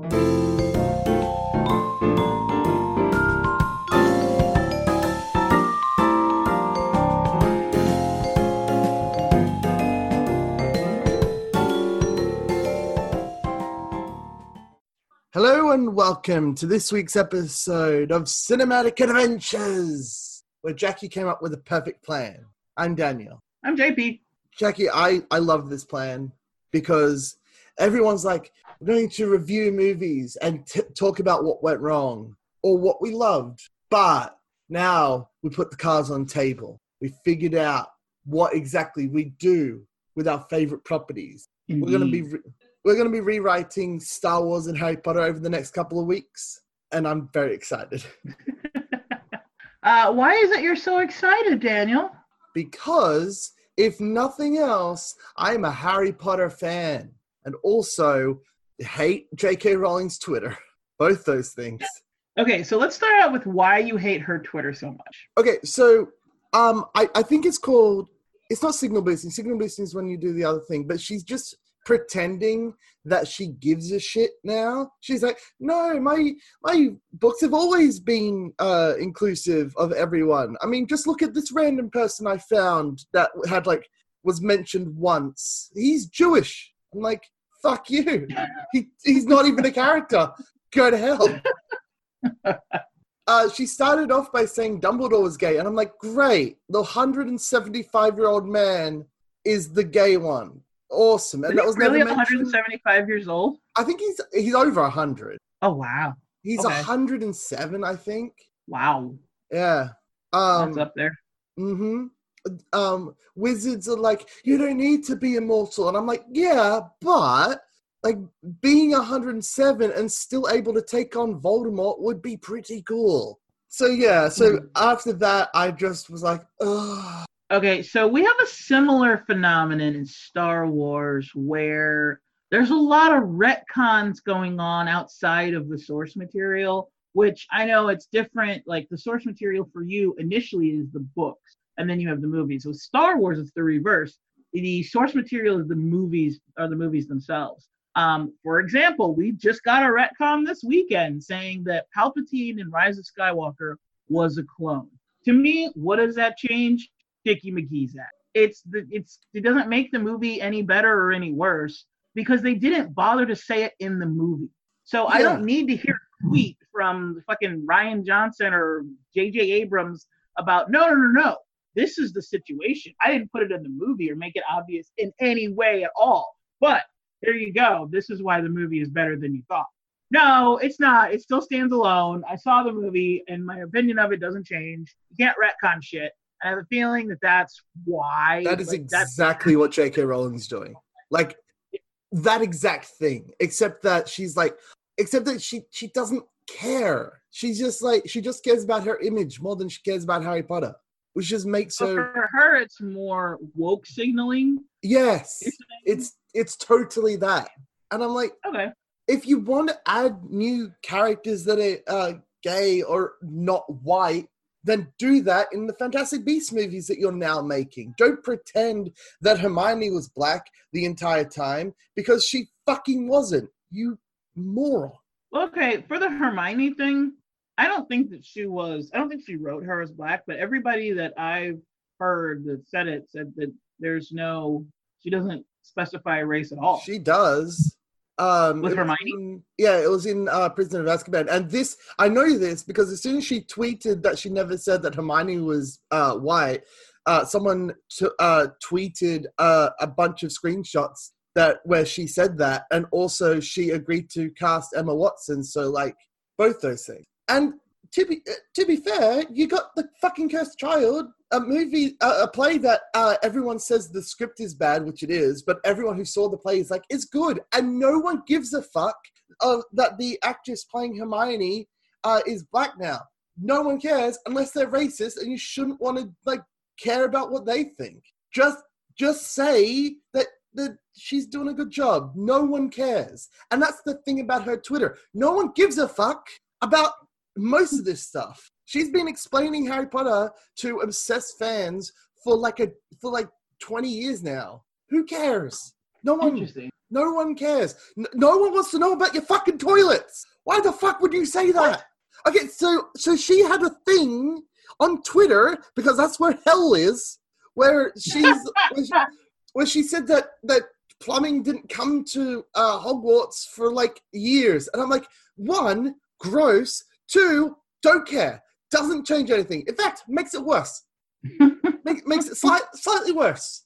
Hello and welcome to this week's episode of Cinematic Adventures, where Jackie came up with a perfect plan. I'm Daniel. I'm JP. Jackie, I, I love this plan because everyone's like, going to review movies and t- talk about what went wrong or what we loved. But now we put the cards on the table. We figured out what exactly we do with our favorite properties. We're going to be re- we're going to be rewriting Star Wars and Harry Potter over the next couple of weeks, and I'm very excited uh, why is it you're so excited, Daniel? because if nothing else, I'm a Harry Potter fan and also hate J.K. Rowling's Twitter. Both those things. Okay, so let's start out with why you hate her Twitter so much. Okay, so um, I, I think it's called. It's not signal boosting. Signal boosting is when you do the other thing, but she's just pretending that she gives a shit now. She's like, no, my my books have always been uh, inclusive of everyone. I mean, just look at this random person I found that had like was mentioned once. He's Jewish. I'm like, fuck you. He he's not even a character. Go to hell. Uh, she started off by saying Dumbledore was gay, and I'm like, great. The 175 year old man is the gay one. Awesome, and Is that was really never mentioned. 175 years old? I think he's he's over 100. Oh wow, He's Okay. 107, I think. wow, Yeah. Um. that's up there. hmm Um. Wizards are like, you don't need to be immortal, and I'm like, yeah, but like being 107 and still able to take on Voldemort would be pretty cool. So yeah. So Mhm. after that, I just was like, ugh. Okay, so we have a similar phenomenon in Star Wars where there's a lot of retcons going on outside of the source material, which I know it's different. Like the source material for you initially is the books, and then you have the movies. So Star Wars is the reverse. The source material is the movies are the movies themselves. Um, for example, we just got a retcon this weekend saying that Palpatine in Rise of Skywalker was a clone. To me, what does that change? Dickie McGee's act. It's the it's it doesn't make the movie any better or any worse because they didn't bother to say it in the movie. So I don't need to hear a tweet from fucking Rian Johnson or J.J. Abrams about no no no no. This is the situation. I didn't put it in the movie or make it obvious in any way at all. But there you go. This is why the movie is better than you thought. No, it's not. It still stands alone. I saw the movie, and my opinion of it doesn't change. You can't retcon shit. I have a feeling that that's why. That is like, exactly what J.K. Rowling's doing. Like that exact thing, except that she's like, except that she she doesn't care. She's just like she just cares about her image more than she cares about Harry Potter, which just makes So her for her, it's more woke signaling. yes, it's it's totally that. And I'm like, okay. if you want to add new characters that are uh, gay or not white, then do that in the Fantastic Beasts movies that you're now making. Don't pretend that Hermione was black the entire time because she fucking wasn't. You moron. Okay, for the Hermione thing, I don't think that she was. I don't think she wrote her as black, but everybody that I've heard that said it said that there's no. She doesn't specify race at all. She does. Um, With Hermione? in- yeah, it was in uh, Prisoner of Azkaban, and this I know this because as soon as she tweeted that she never said that Hermione was uh, white, uh, someone t- uh, tweeted uh, a bunch of screenshots that where she said that, and also she agreed to cast Emma Watson. So like both those things. And to be uh, to be fair, you got the fucking cursed child, a movie, uh, a play that uh, everyone says the script is bad, which it is, but everyone who saw the play is like it's good, and no one gives a fuck of that the actress playing Hermione uh, is black now. No one cares unless they're racist, and you shouldn't want to like care about what they think. Just just say that that she's doing a good job. No one cares, and that's the thing about her Twitter. No one gives a fuck about most of this stuff. She's been explaining Harry Potter to obsessed fans for like a for like 20 years now. Who cares? No one. No one cares. N- no one wants to know about your fucking toilets. Why the fuck would you say that? Okay, so so she had a thing on Twitter because that's where hell is, where she's where, she, where she said that that plumbing didn't come to uh, Hogwarts for like years, and I'm like, one, gross. Two, don't care. Doesn't change anything. In fact, makes it worse. Make, makes it slight, slightly worse.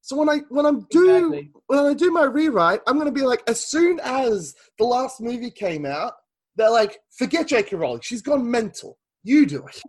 So when I when I'm do Exactly. when I do my rewrite, I'm gonna be like, as soon as the last movie came out, they're like, forget J.K. Rowling. She's gone mental. You do it.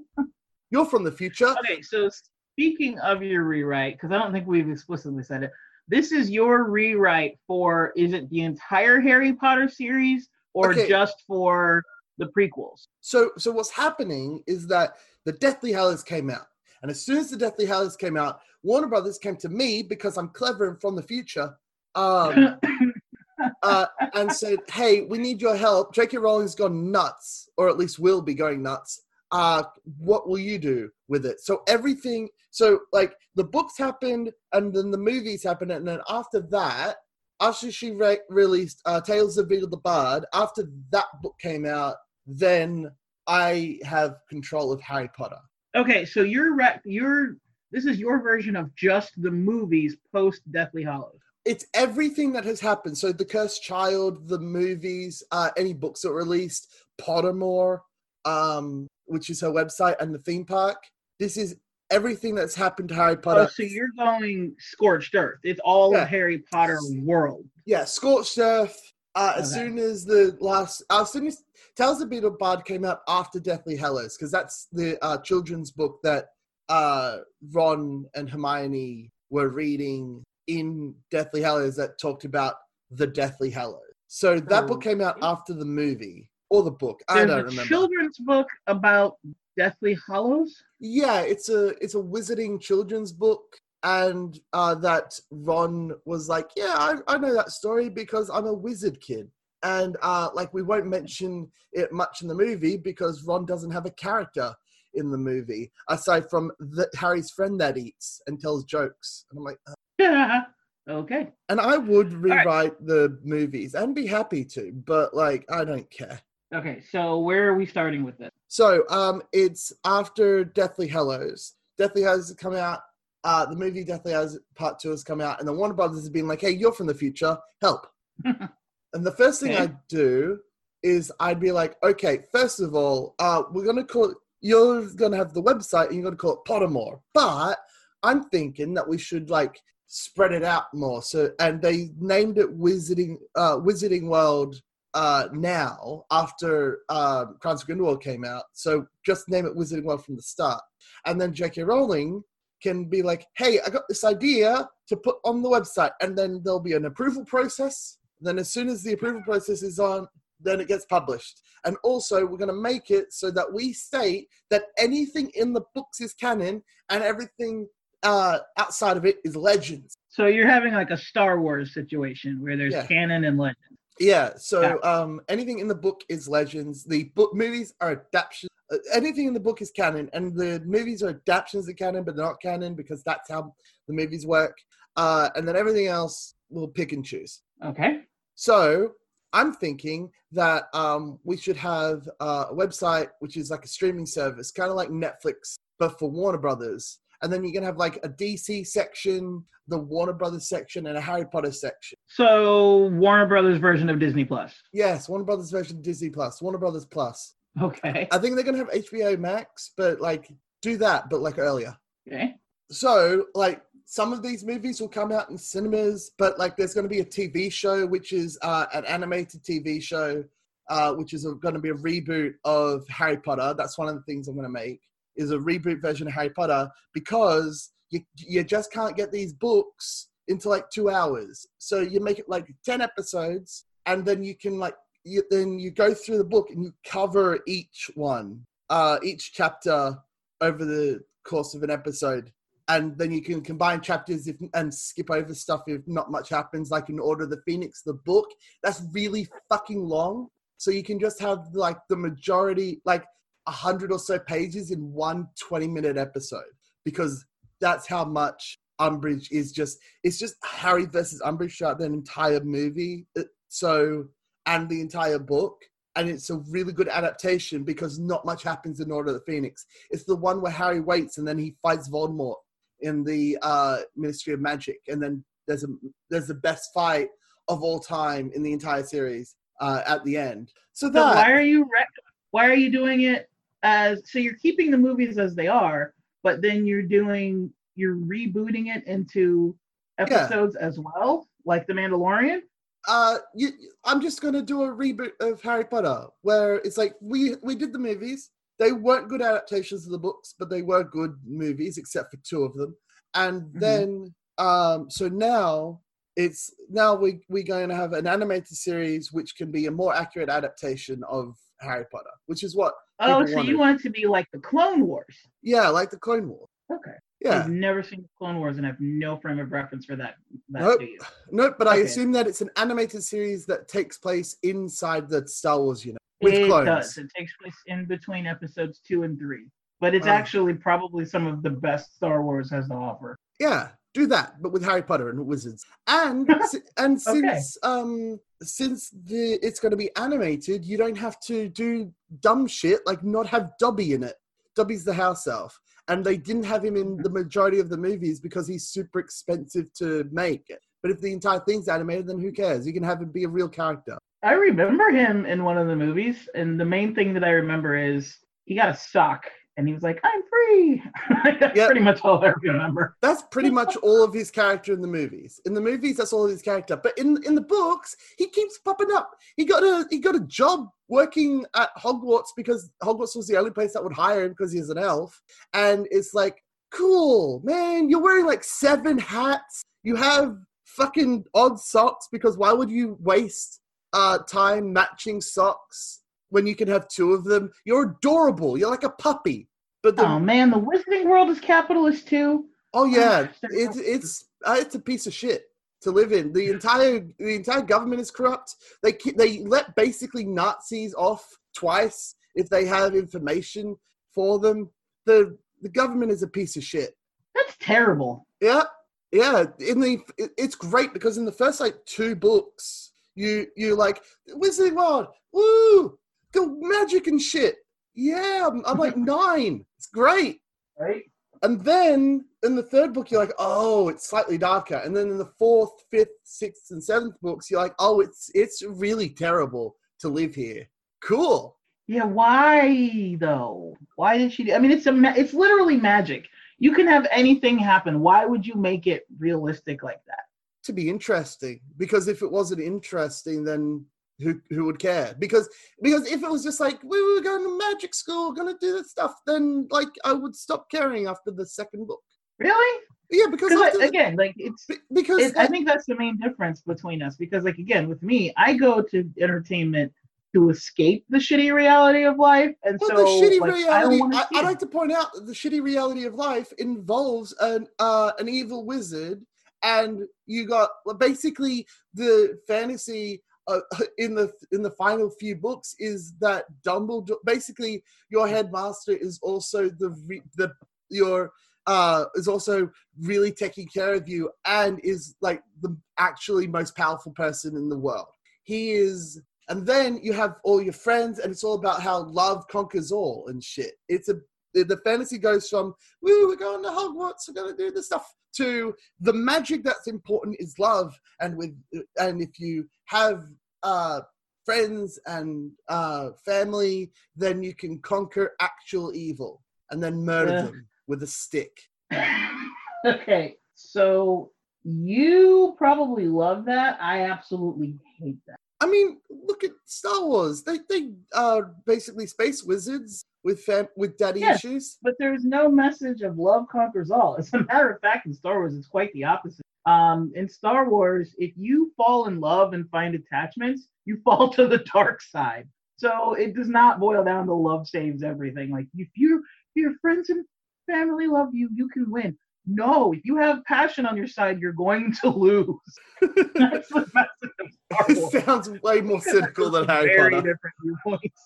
You're from the future. Okay, so speaking of your rewrite, because I don't think we've explicitly said it, this is your rewrite for is it the entire Harry Potter series or Okay. just for the prequels? So so what's happening is that the Deathly Hallows came out. And as soon as the Deathly Hallows came out, Warner Brothers came to me because I'm clever and from the future. Um, uh, and said, "Hey, we need your help. J.K. Rowling's gone nuts, or at least will be going nuts. Uh, what will you do with it?" So everything, so like the books happened, and then the movies happened, and then after that, after she re- released uh, Tales of Beedle the Bard, after that book came out, then I have control of Harry Potter. okay, so your re- your this is your version of just the movies post Deathly Hallows. it's everything that has happened. So the Cursed Child, the movies, uh, any books that were released, Pottermore, um, which is her website, and the theme park. This is everything that's happened to Harry Potter. Oh, so you're going scorched earth. It's all Yeah. of Harry Potter world. yeah, Scorched Earth. Uh, as soon as the last, as soon as Tales of Beedle Bard came out after Deathly Hallows, because that's the uh, children's book that uh, Ron and Hermione were reading in Deathly Hallows that talked about the Deathly Hallows. So that book came out after the movie or the book. I don't a remember. children's book about Deathly Hallows. Yeah, it's a it's a wizarding children's book, and uh, that Ron was like, "Yeah, I, I know that story because I'm a wizard kid." And uh, like, we won't mention it much in the movie because Ron doesn't have a character in the movie aside from the, Harry's friend that eats and tells jokes. And I'm like, uh, Yeah. okay. and I would right. rewrite the movies and be happy to, but like, I don't care. Okay. So where are we starting with this? So um, it's after Deathly Hallows. Deathly Hallows has come out. Uh, the movie Deathly Hallows Part Two has come out, and the Warner Brothers has been like, "Hey, you're from the future. Help!" and the first thing Okay. I'd do is I'd be like, "Okay, first of all, uh, we're gonna call it, you're gonna have the website, and you're gonna call it Pottermore, but I'm thinking that we should like spread it out more. So, and they named it Wizarding uh, Wizarding World uh, now after um, Crimes of Grindelwald came out. So just name it Wizarding World from the start, and then J.K. Rowling can be like, "Hey, I got this idea to put on the website," and then there'll be an approval process. Then, as soon as the approval process is on, then it gets published. And also, we're going to make it so that we state that anything in the books is canon, and everything uh, outside of it is legends. So you're having like a Star Wars situation where there's Yeah. canon and legend. Yeah, so Yeah. um, anything in the book is legends. The book movies are adaptations. Uh, anything in the book is canon, and the movies are adaptations of canon, but they're not canon because that's how the movies work. Uh, and then everything else we'll pick and choose. Okay. So I'm thinking that um, we should have uh, a website which is like a streaming service, kind of like Netflix, but for Warner Brothers. And then you're gonna have like a DC section, the Warner Brothers section, and a Harry Potter section. So Warner Brothers version of Disney Plus. Yes, Warner Brothers version of Disney Plus, Warner Brothers Plus. Okay. I think they're gonna have HBO Max, but like do that, but like earlier. Okay. So like some of these movies will come out in cinemas, but like there's gonna be a TV show which is uh, an animated TV show, uh, which is going to be a reboot of Harry Potter. That's one of the things I'm gonna make is a reboot version of Harry Potter because you you just can't get these books into like two hours. So you make it like ten episodes, and then you can like you, then you go through the book and you cover each one, uh, each chapter over the course of an episode, and then you can combine chapters if, and skip over stuff if not much happens, like in Order of the Phoenix, the book. That's really fucking long. So you can just have like the majority, like a hundred or so pages in one 20 minute episode because that's how much Umbridge is just it's just Harry versus Umbridge throughout the entire movie. So and the entire book. And it's a really good adaptation because not much happens in Order of the Phoenix. It's the one where Harry waits and then he fights Voldemort in the uh, Ministry of Magic, and then there's a there's the best fight of all time in the entire series uh, at the end. So So why are you rec- why are you doing it as so you're keeping the movies as they are, but then you're doing you're rebooting it into episodes as well, like The Mandalorian? uh, you, I'm just gonna do a reboot of Harry Potter where it's like we we did the movies. They weren't good adaptations of the books, but they were good movies, except for two of them. And Mhm. then, um, so now it's now we we're going to have an animated series which can be a more accurate adaptation of Harry Potter, which is what Oh, so wanted- you want it to be like the Clone Wars. yeah, like the Clone Wars. Okay. Yeah, I've never seen the Clone Wars and I have no frame of reference for that. that Nope. do you? no, but I assume that it's an animated series that takes place inside the Star Wars universe it clones. does. It takes place in between episodes two and three. But it's Oh. actually probably some of the best Star Wars has to offer. Yeah, do that, but with Harry Potter and wizards. And and Okay. since um since the it's going to be animated, you don't have to do dumb shit like not have Dobby in it. Dobby's the house elf, and they didn't have him in the majority of the movies because he's super expensive to make. But if the entire thing's animated, then who cares? You can have him be a real character. I remember him in one of the movies, and the main thing that I remember is he got a sock and he was like, I'm free. That's Yep. pretty much all I remember. That's pretty much all of his character in the movies. In the movies, that's all of his character. But in in the books, he keeps popping up. He got a he got a job working at Hogwarts because Hogwarts was the only place that would hire him because he's an elf. And it's like, cool, man. You're wearing like seven hats. You have fucking odd socks because why would you waste uh time matching socks when you can have two of them? You're adorable. You're like a puppy. But the Oh man, the Wizarding World is capitalist too. Oh yeah, it's it's uh, it's a piece of shit to live in. The entire the entire government is corrupt. They they let basically Nazis off twice if they have information for them. The the government is a piece of shit. That's terrible. Yeah, yeah. In the it- it's great because in the first like two books, you you like Wizarding World, woo, go magic and shit. Yeah, I'm, I'm like nine. It's great. Right? And then in the third book, you're like, oh, it's slightly darker. And then in the fourth, fifth, sixth, and seventh books, you're like, oh, it's it's really terrible to live here. Cool. Yeah, why though? Why did she do I mean it's a ma- it's literally magic. You can have anything happen. Why would you make it realistic like that? To be interesting, because if it wasn't interesting, then who who would care? Because because if it was just like we were going to magic school, gonna do this stuff, then like I would stop caring after the second book. Really? Yeah, because the- again, like it's be- because I think that's the main difference between us because like again with me I go to entertainment to escape the shitty reality of life and Well, so the shitty like, I reality. don't I, I like to point out that the shitty reality of life involves an uh, an evil wizard, and you got basically the fantasy uh, in the in the final few books is that Dumbledore. Basically, your headmaster is also the the your uh is also really taking care of you and is like the actually most powerful person in the world. He is and then you have all your friends and it's all about how love conquers all and shit it's a the, the fantasy goes from woo we're going to hogwarts we're going to do this stuff to the magic that's important is love and with and if you have uh friends and uh family then you can conquer actual evil and then murder Yeah. them with a stick okay, so you probably love that. I absolutely hate that. I mean, look at Star Wars. They they are basically space wizards with fam- with daddy Yes. issues. But there's no message of love conquers all. As a matter of fact, in Star Wars, it's quite the opposite. Um, in Star Wars, if you fall in love and find attachments, you fall to the dark side. So it does not boil down to love saves everything. Like if you if your friends and family love you, you can win. No, if you have passion on your side, you're going to lose. That's the message of Star It sounds way more cynical than Harry Very Potter. different viewpoints.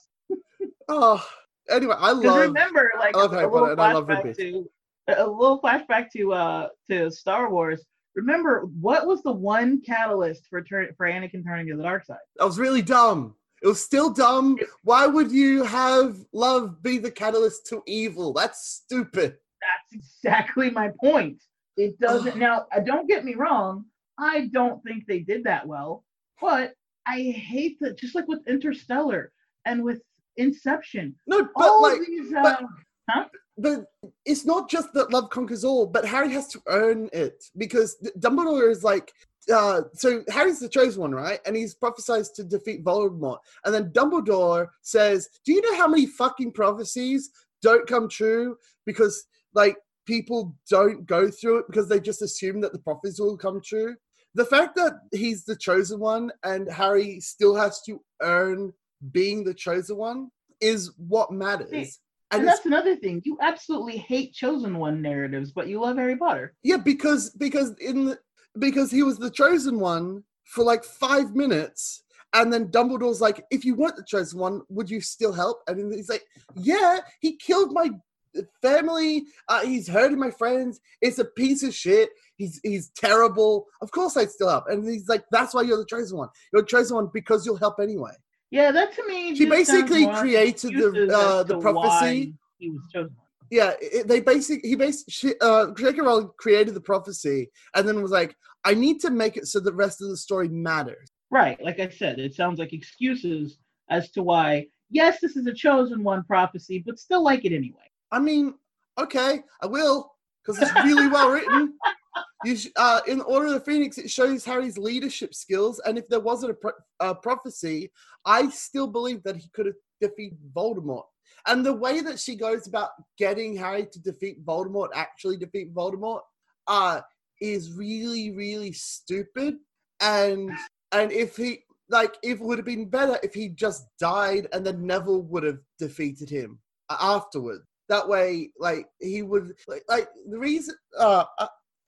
Oh, anyway, I love. remember, like I love a little Potter and I love flashback to a little flashback to uh to Star Wars. Remember what was the one catalyst for turn for Anakin turning to the dark side? That was really dumb. It was still dumb. Why would you have love be the catalyst to evil? That's stupid. That's exactly my point. It doesn't. now, uh, don't get me wrong. I don't think they did that well, but I hate that. Just like with Interstellar and with Inception. No, but all like, these, but- uh, huh? but it's not just that love conquers all, but Harry has to earn it because Dumbledore is like, uh, so Harry's the chosen one, right? And he's prophesized to defeat Voldemort. And then Dumbledore says, Do you know how many fucking prophecies don't come true because, like, people don't go through it because they just assume that the prophecies will come true? The fact that he's the chosen one and Harry still has to earn being the chosen one is what matters. And And that's another thing. You absolutely hate chosen one narratives, but you love Harry Potter. Yeah, because because in the, because he was the chosen one for like five minutes, and then Dumbledore's like, "If you weren't the chosen one, would you still help?" And he's like, "Yeah, he killed my family. Uh, he's hurting my friends. It's a piece of shit. He's he's terrible. Of course, I'd still help." And he's like, "That's why you're the chosen one. You're the chosen one because you'll help anyway." Yeah, that to me. She basically created the, uh, the prophecy. He was chosen. yeah, it, they basically he basically uh, J.K. Rowling created the prophecy and then was like, I need to make it so the rest of the story matters. Right. Like I said, it sounds like excuses as to why, yes, this is a chosen one prophecy, but still like it anyway. I mean, okay, I will because it's really well written. You sh- uh, in Order of the Phoenix, it shows Harry's leadership skills, and if there wasn't a, pro- a prophecy, I still believe that he could have defeated Voldemort. And the way that she goes about getting Harry to defeat Voldemort, actually defeat Voldemort, uh, is really, really stupid. And and if he like, it would have been better if he just died and then Neville would have defeated him a- afterward. That way, like he would like, like the reason. Uh,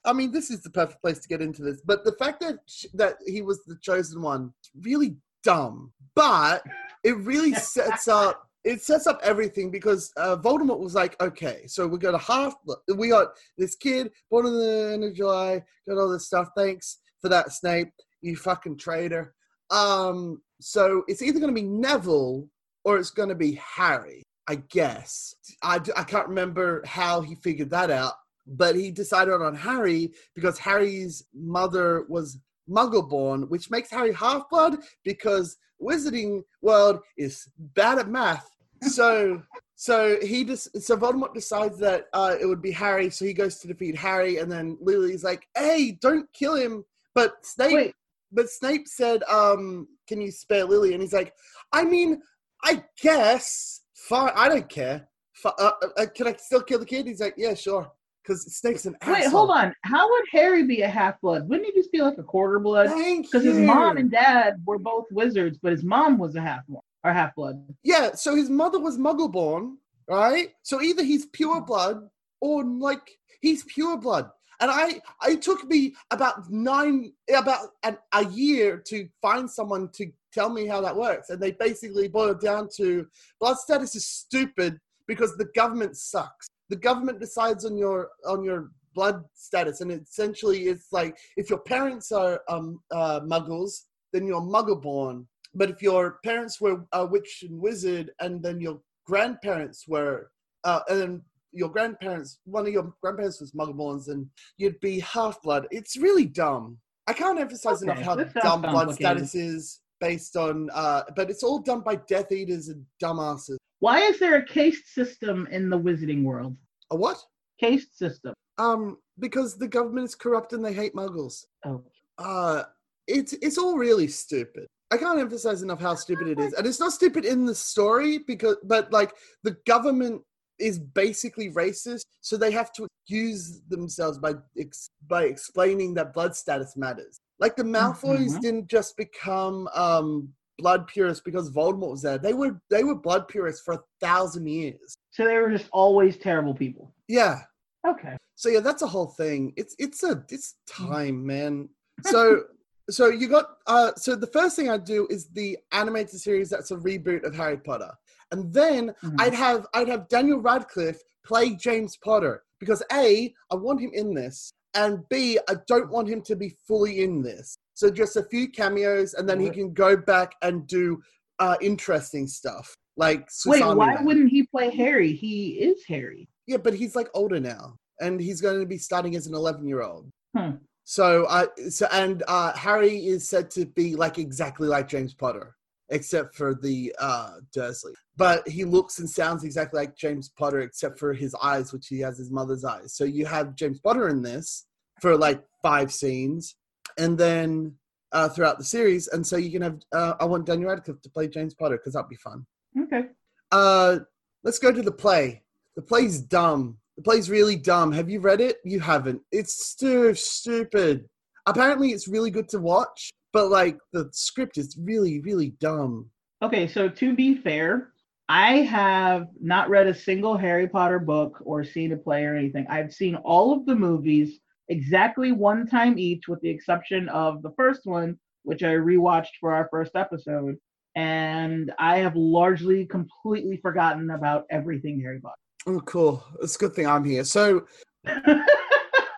I, mean, this is the perfect place to get into this. But the fact that sh- that he was the chosen one, really dumb. But it really sets up it sets up everything because uh, Voldemort was like, okay, so we got a half, we got this kid born in the end of July, got all this stuff. Thanks for that, Snape, you fucking traitor. Um, so it's either going to be Neville or it's going to be Harry, I guess. I, I can't remember how he figured that out, but he decided on Harry because Harry's mother was Muggle-born, which makes Harry half-blood because Wizarding World is bad at math. So, so he just so Voldemort decides that uh, it would be Harry, so he goes to defeat Harry, and then Lily's like, "Hey, don't kill him!" But Snape, Wait, but Snape said, um, "Can you spare Lily?" And he's like, "I mean, I guess. Fine, I don't care. F- uh, uh, can I still kill the kid?" He's like, "Yeah, sure." Because Snape's an wait, asshole. hold on. How would Harry be a half blood? Wouldn't he just be like a quarter blood? Thank Because his mom and dad were both wizards, but his mom was a half or half blood. Yeah, so his mother was muggle born, right? So either he's pure blood or like he's pure blood. And I it took me about nine about an, a year to find someone to tell me how that works. And they basically boiled down to blood status is stupid because the government sucks. The government decides on your on your blood status and essentially it's like if your parents are um uh, muggles then you're muggle born but if your parents were a witch and wizard and then your grandparents were uh, and then your grandparents one of your grandparents was muggle-borns and you'd be half-blood. It's really dumb. I can't emphasize enough how dumb blood status is based on uh but it's all done by death eaters and dumbasses Why is there a caste system in the wizarding world? a what Caste system. um because the government is corrupt and they hate muggles Oh, uh it's it's all really stupid i can't emphasize enough how stupid it is and it's not stupid in the story because but like the government is basically racist so they have to excuse themselves by ex- by explaining that blood status matters like the malfoys Mhm. didn't just become um blood purists because voldemort was there they were they were blood purists for a thousand years so they were just always terrible people. yeah Okay. so yeah that's a whole thing it's it's a it's time man so so you got uh so the first thing I'd do is the animated series that's a reboot of harry potter and then Mhm. i'd have i'd have daniel radcliffe play james potter because A, I want him in this, and B, I don't want him to be fully in this. So just a few cameos, and then he can go back and do uh, interesting stuff like. Wait, why wouldn't he play Harry? He is Harry. Yeah, but he's like older now, and he's going to be starting as an eleven-year-old. Hmm. So, uh, so and uh, Harry is said to be like exactly like James Potter, except for the uh, Dursley. But he looks and sounds exactly like James Potter, except for his eyes, which he has his mother's eyes. So you have James Potter in this for like five scenes, and then uh, throughout the series, and so you can have. Uh, I want Daniel Radcliffe to play James Potter because that'd be fun. Okay. Uh, let's go to the play. The play's dumb. The play's really dumb. Have you read it? You haven't. It's too stupid. Apparently, it's really good to watch, but like the script is really, really dumb. Okay, so to be fair, I have not read a single Harry Potter book or seen a play or anything. I've seen all of the movies exactly one time each, with the exception of the first one, which I rewatched for our first episode. And I have largely completely forgotten about everything Harry Potter. Oh, cool. It's a good thing I'm here. So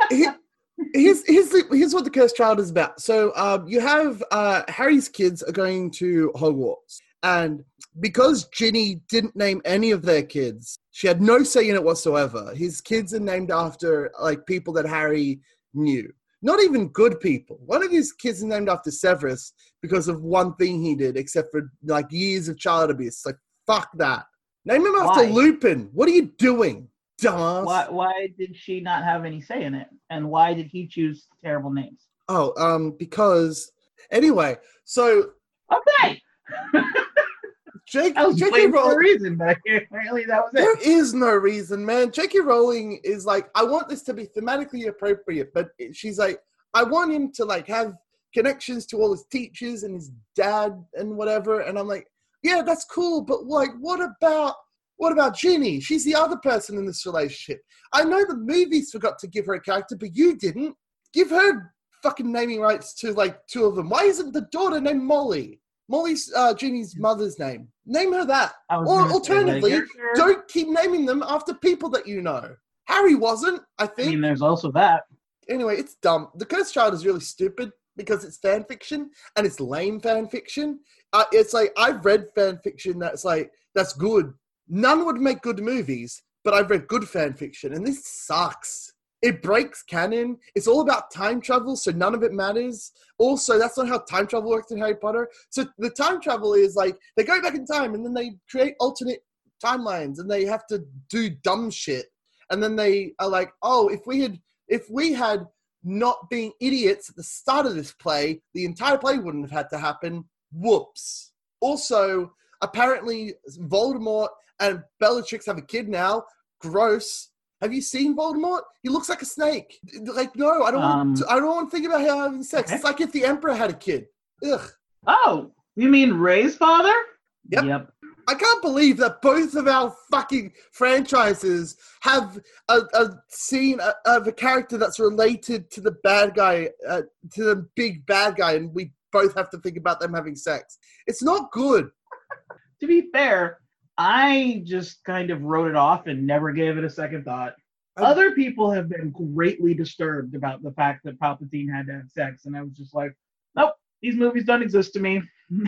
he- here's here's the, here's what the cursed child is about. So um, you have uh, Harry's kids are going to Hogwarts, and because Ginny didn't name any of their kids, she had no say in it whatsoever. His kids are named after like people that Harry knew. Not even good people. One of his kids is named after Severus because of one thing he did, except for like years of child abuse. Like fuck that. Name him after Why? Lupin. What are you doing, dumbass? why, why did she not have any say in it? And why did he choose terrible names? Oh, um, because anyway, so Okay, Jake, I was J.K. waiting for a Rowling, reason, but apparently that was there it. is no reason, man. J.K. Rowling is like, I want this to be thematically appropriate, but she's like, I want him to like have connections to all his teachers and his dad and whatever, and I'm like, yeah, that's cool, but like, what about what about Ginny? She's the other person in this relationship. I know the movies forgot to give her a character, but you didn't. Give her fucking naming rights to like two of them. Why isn't the daughter named Molly? Molly's uh, Ginny's mother's name. Name her that. Or like, alternatively, sure? don't keep naming them after people that you know. Harry wasn't, I I think. mean, there's also that. anyway, it's dumb. The Cursed Child is really stupid because it's fan fiction and it's lame fan fiction. Uh, it's like I've read fan fiction that's like that's good. None would make good movies, but I've read good fan fiction, and this sucks. It breaks canon. It's all about time travel, so none of it matters. Also, that's not how time travel works in Harry Potter. So the time travel is like they go back in time and then they create alternate timelines and they have to do dumb shit. And then they are like, oh, if we had if we had not been idiots at the start of this play, the entire play wouldn't have had to happen. Whoops. Also, apparently Voldemort and Bellatrix have a kid now. Gross. Have you seen Voldemort? He looks like a snake. Like, no, I don't. want to, Um, I don't want to think about him having sex. okay. It's like if the Emperor had a kid. Ugh. Oh, you mean Rey's father? Yep. Yep. I can't believe that both of our fucking franchises have a, a scene of a character that's related to the bad guy, uh, to the big bad guy, and we both have to think about them having sex. It's not good. To be fair, I just kind of wrote it off and never gave it a second thought. I- Other people have been greatly disturbed about the fact that Palpatine had to have sex, and I was just like, nope, these movies don't exist to me.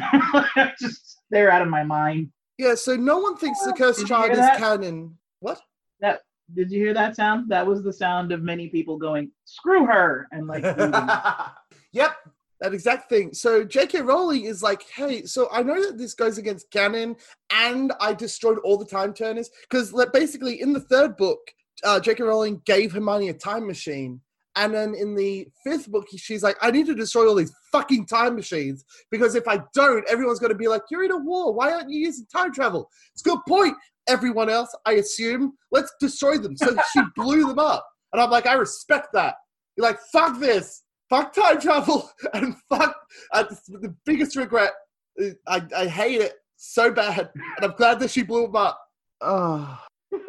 just they're out of my mind. Yeah, so no one thinks the Did cursed child is that? canon. What? That did you hear that sound? That was the sound of many people going, screw her, and like, yep, that exact thing. So J.K. Rowling is like, hey, so I know that this goes against canon, and I destroyed all the time turners because basically in the third book, uh, J.K. Rowling gave Hermione a time machine. And then in the fifth book, she's like, I need to destroy all these fucking time machines because if I don't, everyone's going to be like, you're in a war. Why aren't you using time travel? It's a good point. Everyone else, I assume, let's destroy them. So she blew them up. And I'm like, I respect that. You're like, fuck this. Fuck time travel. And fuck, uh, the biggest regret. I, I hate it so bad. And I'm glad that she blew him up. Oh.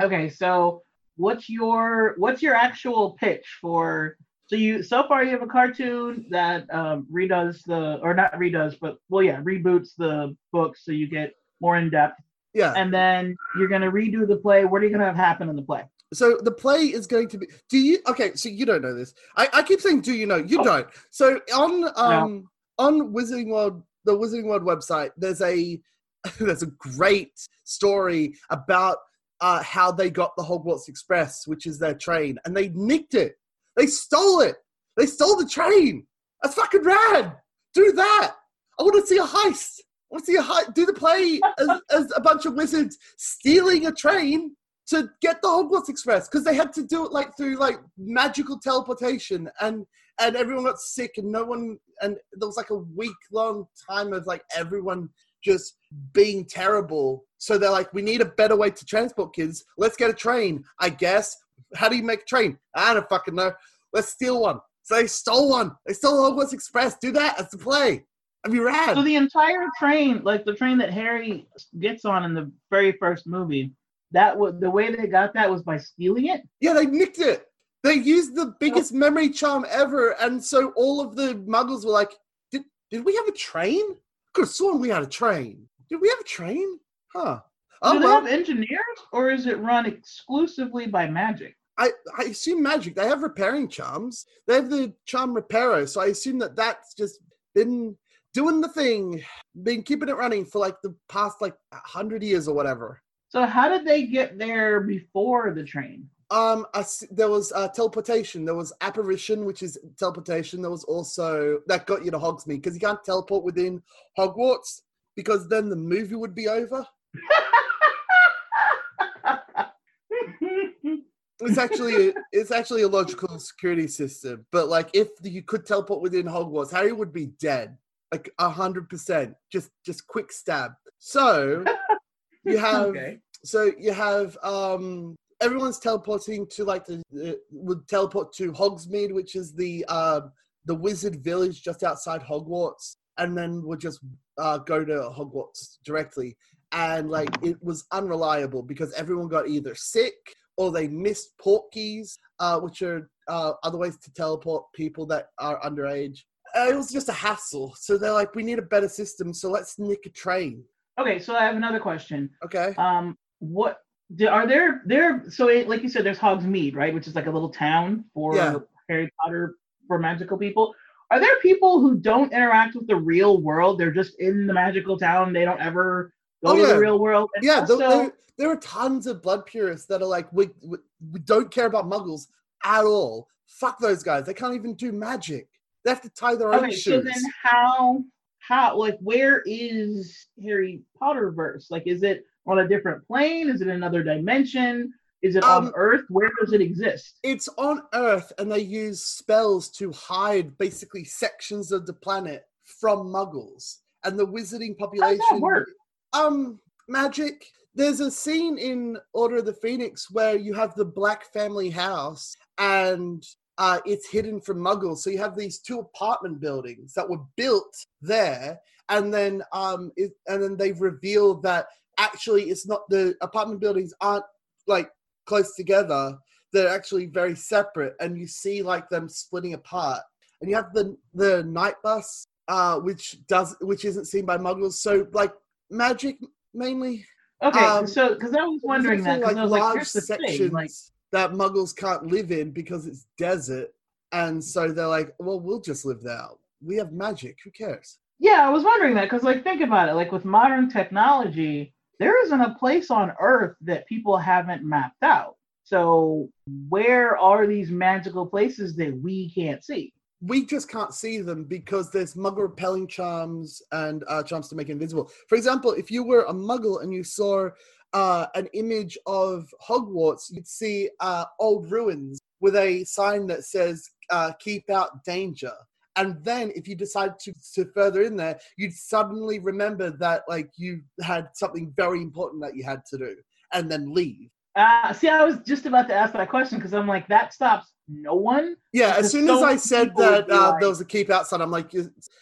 Okay, so what's your what's your actual pitch for? So you so far you have a cartoon that um, redoes the or not redoes, but well yeah reboots the book so you get more in depth, Yeah. and then you're gonna redo the play. What are you gonna have happen in the play? So the play is going to be. Do you? Okay, so you don't know this. I, I keep saying, do you know? You Oh. don't. So on um on Wizarding World, the Wizarding World website, there's a there's a great story about uh, how they got the Hogwarts Express, which is their train, and they nicked it. They stole it. They stole the train. That's fucking rad. Do that. I want to see a heist. I want to see a heist. Do the play as, as a bunch of wizards stealing a train to get the Hogwarts Express because they had to do it like through like magical teleportation and and everyone got sick and no one and there was like a week long time of like everyone just being terrible. So they're like, we need a better way to transport kids. Let's get a train, I guess. How do you make a train? I don't fucking know. Let's steal one. So they stole one. They stole Hogwarts Express. Do that. That's the play. That'd be rad. So the entire train, like the train that Harry gets on in the very first movie, that was the way they got that was by stealing it. Yeah, they nicked it. They used the biggest memory charm ever, and so all of the muggles were like, "Did did we have a train? Could have sworn we had a train. Did we have a train? Huh? Oh Do they well, have engineers, or is it run exclusively by magic? I I assume magic. They have repairing charms. They have the charm reparo, so I assume that that's just been doing the thing, been keeping it running for like the past like hundred years or whatever. So how did they get there before the train? Um, I there was uh, teleportation. There was apparition, which is teleportation. There was also that got you to Hogsmeade because you can't teleport within Hogwarts because then the movie would be over. It's actually it's actually a logical security system. But like, if you could teleport within Hogwarts, Harry would be dead, like a hundred percent. Just just quick stab. So you have okay. so you have um everyone's teleporting to like the, the would teleport to Hogsmeade, which is the uh, the wizard village just outside Hogwarts, and then would just uh, go to Hogwarts directly. And like it was unreliable because everyone got either sick or they missed portkeys, uh, which are uh, other ways to teleport people that are underage. Uh, it was just a hassle. So they're like, we need a better system, so let's nick a train. Okay, so I have another question. Okay. Um, what are there there? So it, like you said, there's Hogsmeade, right, which is like a little town for Yeah. Harry Potter for magical people. Are there people who don't interact with the real world? They're just in the magical town. They don't ever go Oh, to the real world. And yeah, also- there, there are tons of blood purists that are like, we, we, we don't care about muggles at all. Fuck those guys. They can't even do magic. They have to tie their own okay, so then how how like where is Harry Potter verse? Like, is it on a different plane? Is it another dimension? Is it on Um, Earth? Where does it exist? it's on Earth, and they use spells to hide basically sections of the planet from muggles. And the wizarding population How does that work? um magic there's a scene in order of the phoenix where you have the black family house and uh, it's hidden from muggles so you have these two apartment buildings that were built there and then um it, and then they've revealed that actually it's not the apartment buildings aren't like close together. They're actually very separate and you see like them splitting apart. And you have the the night bus uh which does which isn't seen by muggles so like magic mainly. Okay, um, so because I was wondering that, also, I was like, large here's the sections thing, like, that muggles can't live in because it's desert, and so they're like, well, we'll just live there. We have magic. Who cares? yeah, I was wondering that because, like, think about it, like with modern technology, there isn't a place on Earth that people haven't mapped out. So where are these magical places that we can't see? We just can't see them because there's muggle repelling charms and uh, charms to make invisible. For example, if you were a muggle and you saw uh, an image of Hogwarts, you'd see uh, old ruins with a sign that says uh, "Keep out danger." And then, if you decide to, to further in there, you'd suddenly remember that like you had something very important that you had to do, and then leave. Uh, see, I was just about to ask that question because I'm like, that stops no one. Yeah, as soon so as I said that uh, like- there was a keep out sign, I'm like,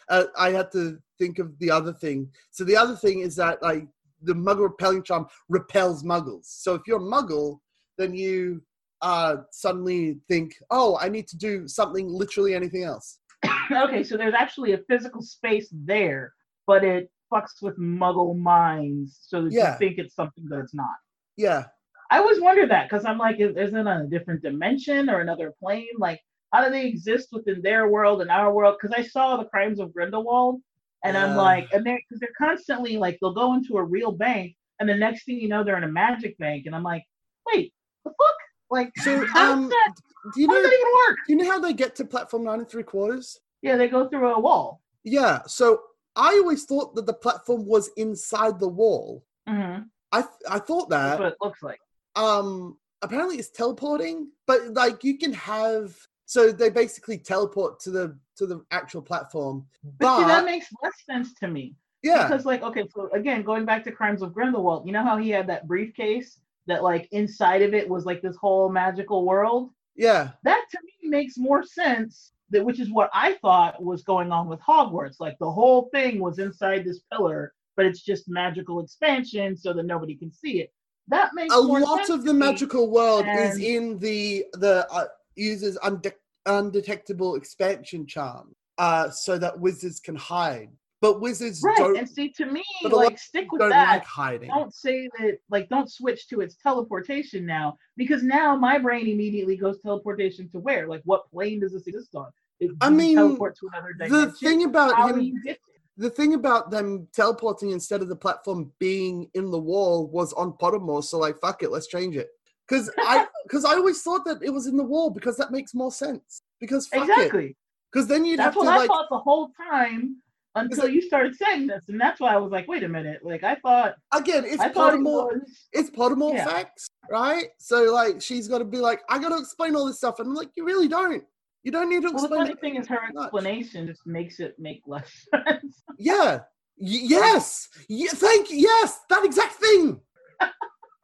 uh, I had to think of the other thing. So the other thing is that like the muggle repelling charm repels muggles. So if you're a muggle, then you uh, suddenly think, oh, I need to do something, literally anything else. okay, so there's actually a physical space there, but it fucks with muggle minds so that Yeah. you think it's something that it's not. Yeah, I always wonder that because I'm like, is, is it a different dimension or another plane? Like, how do they exist within their world and our world? Because I saw the Crimes of Grindelwald, and I'm like, and they're because they're constantly like they'll go into a real bank, and the next thing you know, they're in a magic bank, and I'm like, wait, the fuck? Like, So, how um, does that, do you how know? that even work? Do you know how they get to platform nine and three quarters? Yeah, they go through a wall. Yeah. So I always thought that the platform was inside the wall. hmm I th- I thought That's that. what it looks like. um apparently it's teleporting but like you can have so they basically teleport to the to the actual platform But, but, see, that makes less sense to me. yeah Because like, okay, so again, going back to Crimes of Grindelwald, you know how he had that briefcase that like inside of it was like this whole magical world? yeah That to me makes more sense. That which is what I thought was going on with Hogwarts. Like the whole thing was inside this pillar, but it's just magical expansion so that nobody can see it. That makes a lot of the magical world is in the the uh, uses unde- undetectable expansion charm uh so that wizards can hide but wizards Right. don't And see to me, but a lot like stick with don't that. like hiding don't say that like don't switch to its teleportation now because now my brain immediately goes teleportation to where like what plane does this exist on it, I mean, teleport to another dimension. the thing about how him do you get the thing about them teleporting instead of the platform being in the wall was on Pottermore, so like fuck it, let's change it. Because I because I always thought that it was in the wall because that makes more sense. Because exactly Because then you'd that's have to That's what i like thought the whole time until you started saying this and that's why i was like wait a minute like i thought again it's i it was it's Pottermore Yeah. facts, right? So like she's got to be like, I got to explain all this stuff, and I'm like, you really don't. You don't need to well the explain. funny thing is her much. explanation just makes it make less sense Yeah. Y- yes. Y- thank you. Yes, that exact thing.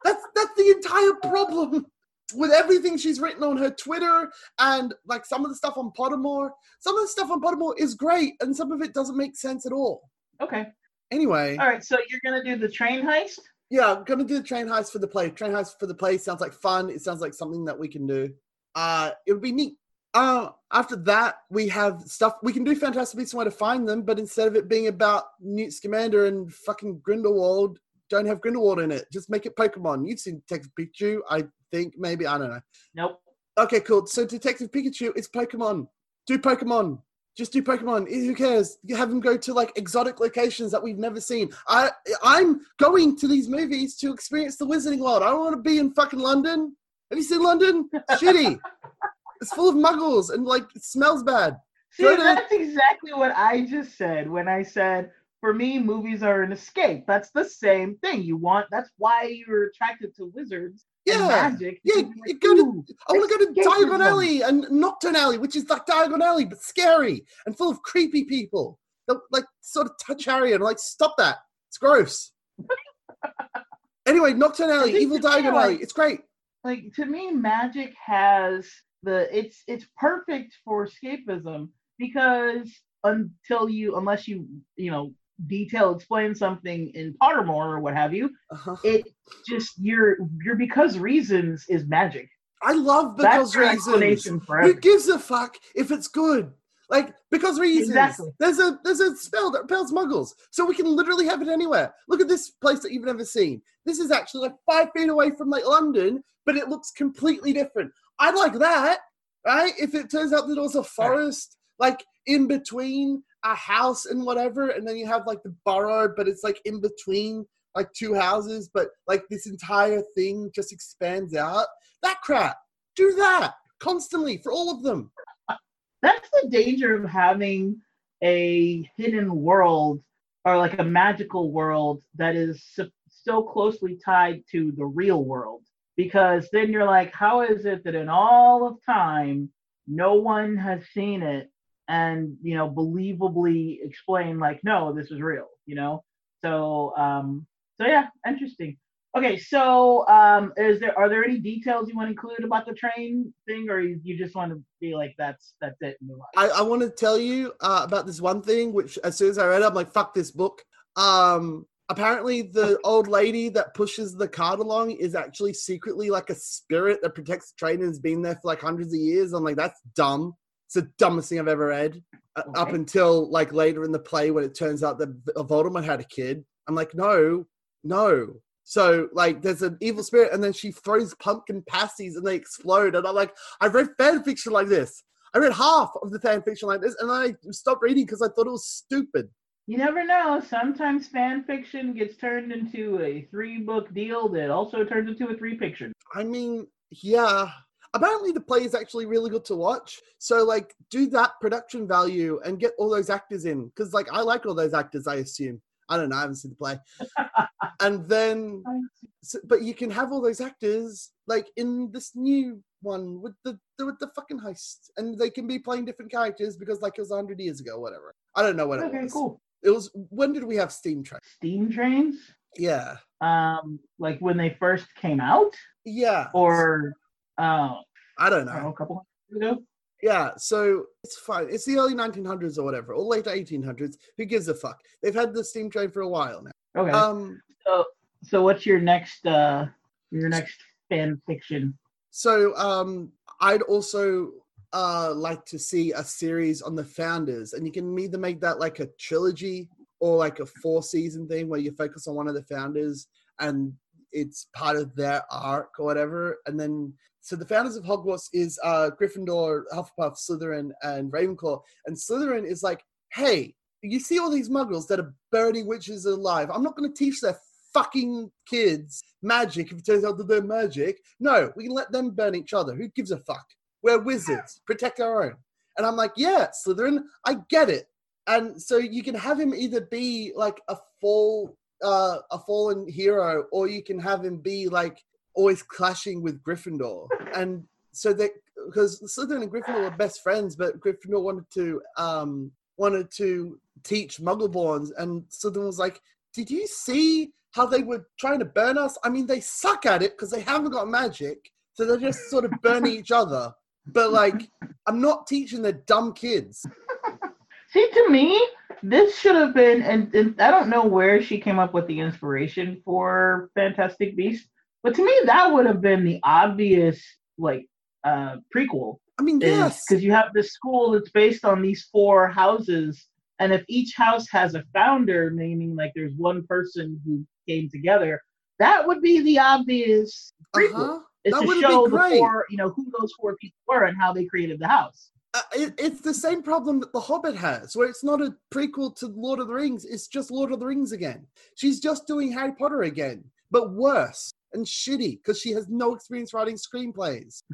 that's that's the entire problem with everything she's written on her Twitter and like some of the stuff on Pottermore. Some of the stuff on Pottermore is great, and some of it doesn't make sense at all. okay Anyway, all right so you're gonna do the train heist yeah, I'm gonna do the train heist for the play. Train heist for the play sounds like fun. It sounds like something that we can do. Uh, it would be neat. Uh, after that, we have stuff we can do. Fantastic Beasts and Where to Find Them, but instead of it being about Newt Scamander and fucking Grindelwald, don't have Grindelwald in it. Just make it Pokemon. You've seen Detective Pikachu, I think. Maybe I don't know. nope Okay, cool. So Detective Pikachu, it's Pokemon. Do Pokemon. Just do Pokemon. Eh, Who cares? You have them go to like exotic locations that we've never seen. I I'm going to these movies to experience the Wizarding World. I don't want to be in fucking London. Have you seen London? Shitty. It's full of muggles and like it smells bad. See, that's exactly what I just said when I said, for me, movies are an escape. That's the same thing. You want, that's why you're attracted to wizards Yeah. magic. Yeah, because you're go to- "Ooh, I want to go to Diagon Alley and Knockturn Alley, which is like Diagon Alley but scary and full of creepy people. That, like sort of touch Harry and like stop that. It's gross. anyway, Knockturn Alley, Evil Diagon like- Alley. It's great. like to me magic has the it's it's perfect for escapism because until you unless you you know detail explain something in pottermore or what have you Uh-huh. it just your your because reasons is magic I love because reasons. Who gives a fuck if it's good? Like because reasons. Exactly. There's a there's a spell that repels muggles, so we can literally have it anywhere. Look at this place that you've never seen. This is actually like five feet away from like London, but it looks completely different. I'd like that, right? If it turns out that it was a forest, like in between a house and whatever, and then you have like the borough, but it's like in between like two houses, but like this entire thing just expands out. That crap. Do that constantly for all of them. that's the danger of having a hidden world or like a magical world that is so, so closely tied to the real world because then you're like how is it that in all of time no one has seen it and you know believably explain like no this is real you know so um so yeah interesting okay so um is there are there any details you want to include about the train thing or you, you just want to be like that's that's it? I, I want to tell you uh, about this one thing, which as soon as I read it, I'm like, fuck this book. Um, apparently, the old lady that pushes the cart along is actually secretly like a spirit that protects the train and has been there for like hundreds of years. I'm like, that's dumb. It's the dumbest thing I've ever read. Uh, Up until like later in the play when it turns out that Voldemort had a kid. I'm like, no, no. So like there's an evil spirit and then she throws pumpkin pasties and they explode. And I'm like, I read fan fiction like this. I read half of the fan fiction like this and I stopped reading because I thought it was stupid. You never know. Sometimes fan fiction gets turned into a three book deal that also turns into a three picture. I mean, yeah. Apparently the play is actually really good to watch. So like do that production value and get all those actors in. Because like I like all those actors, I assume. I don't know, I haven't seen the play. and then so, but you can have all those actors like in this new one with the, the with the fucking heist, and they can be playing different characters because like it was hundred years ago, whatever. I don't know what okay, it was. cool. It was when did we have steam trains? Steam trains? Yeah, Um, like when they first came out, yeah. or uh, I don't I don't know, know. a couple ago. Yeah, so it's fine. It's the early 1900s or whatever, or late 1800s. Who gives a fuck? They've had the steam train for a while now. Okay. Um, so, so what's your next uh your next fan fiction? So um, I'd also uh, like to see a series on the founders, and you can either make that like a trilogy or like a four season thing where you focus on one of the founders and it's part of their arc or whatever. And then so the founders of Hogwarts is uh, Gryffindor, Hufflepuff, Slytherin, and Ravenclaw. And Slytherin is like, hey, you see all these muggles that are burning witches alive. I'm not going to teach their fucking kids magic if it turns out that they're magic. No, we can let them burn each other. Who gives a fuck? We're wizards. Protect our own. And I'm like, yeah, Slytherin, I get it. And so you can have him either be like a fall, uh, a fallen hero, or you can have him be like always clashing with Gryffindor. And so that because Slytherin and Gryffindor were best friends, but Gryffindor wanted to um wanted to teach Muggleborns, and Slytherin was like, "Did you see how they were trying to burn us? I mean, they suck at it because they haven't got magic, so they're just sort of burning each other. But like, I'm not teaching the dumb kids. See, to me, this should have been, and, and I don't know where she came up with the inspiration for Fantastic Beasts, but to me, that would have been the obvious like uh prequel. I mean, yes, because you have this school that's based on these four houses, and if each house has a founder, meaning like there's one person who came together, that would be the obvious prequel. uh-huh. Is That to show the four, you know, who those four people were and how they created the house. Uh, it, it's the same problem that The Hobbit has, where it's not a prequel to Lord of the Rings. It's just Lord of the Rings again. She's just doing Harry Potter again, but worse and shitty because she has no experience writing screenplays.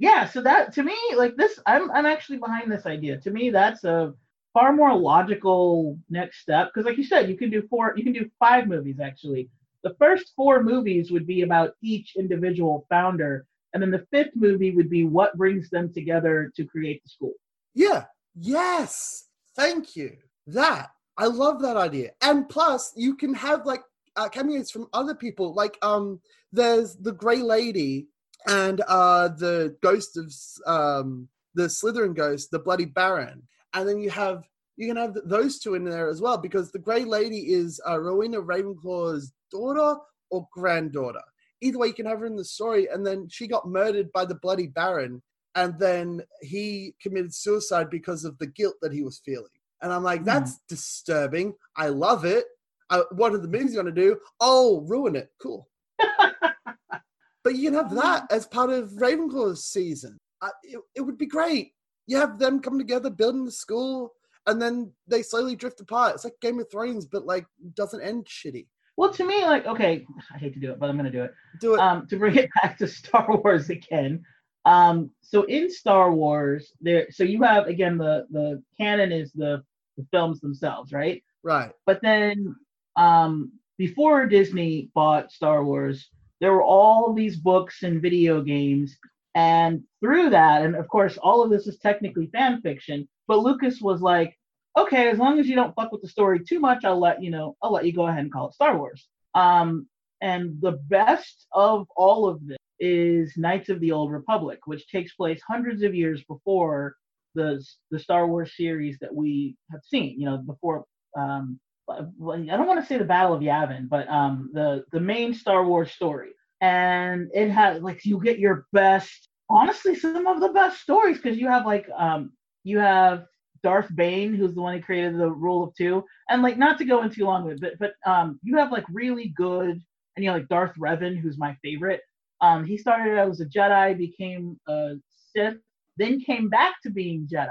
yeah so that to me like this i'm i'm actually behind this idea to me that's a far more logical next step because like you said you can do four you can do five movies actually the first four movies would be about each individual founder and then the fifth movie would be what brings them together to create the school Yeah. Yes. Thank you. That I love that idea. And plus, you can have like uh, cameos from other people. Like um, there's the Grey Lady and uh the ghost of um the Slytherin ghost, the Bloody Baron, and then you have you can have those two in there as well because the Grey Lady is uh, Rowena Ravenclaw's daughter or granddaughter. Either way, you can have her in the story, and then she got murdered by the Bloody Baron, and then he committed suicide because of the guilt that he was feeling. And I'm like, Hmm. that's disturbing. I love it. I, what are the movies going to do? Oh, ruin it. Cool. but you can have that as part of Ravenclaw's season. I, it, it would be great. You have them come together, building the school, and then they slowly drift apart. It's like Game of Thrones, but like doesn't end shitty. Well to me like okay i hate to do it but i'm going to do it Do it. um, to bring it back to Star Wars again. Um, so in Star Wars, there so you have again the the canon is the the films themselves, right? right. But then um, before Disney bought Star Wars, there were all these books and video games, and through that, and of course, all of this is technically fan fiction. But Lucas was like, okay, as long as you don't fuck with the story too much, I'll let you know. I'll let you go ahead and call it Star Wars. Um, and the best of all of this is Knights of the Old Republic, which takes place hundreds of years before the the Star Wars series that we have seen. You know, before um, I don't want to say the Battle of Yavin, but um, the the main Star Wars story, and it has like you get your best, honestly, some of the best stories because you have like um, you have Darth Bane, who's the one who created the Rule of Two, and like not to go into too long with it, but but um, you have like really good and you know like Darth Revan, who's my favorite. Um, he started out as a Jedi, became a Sith, then came back to being Jedi,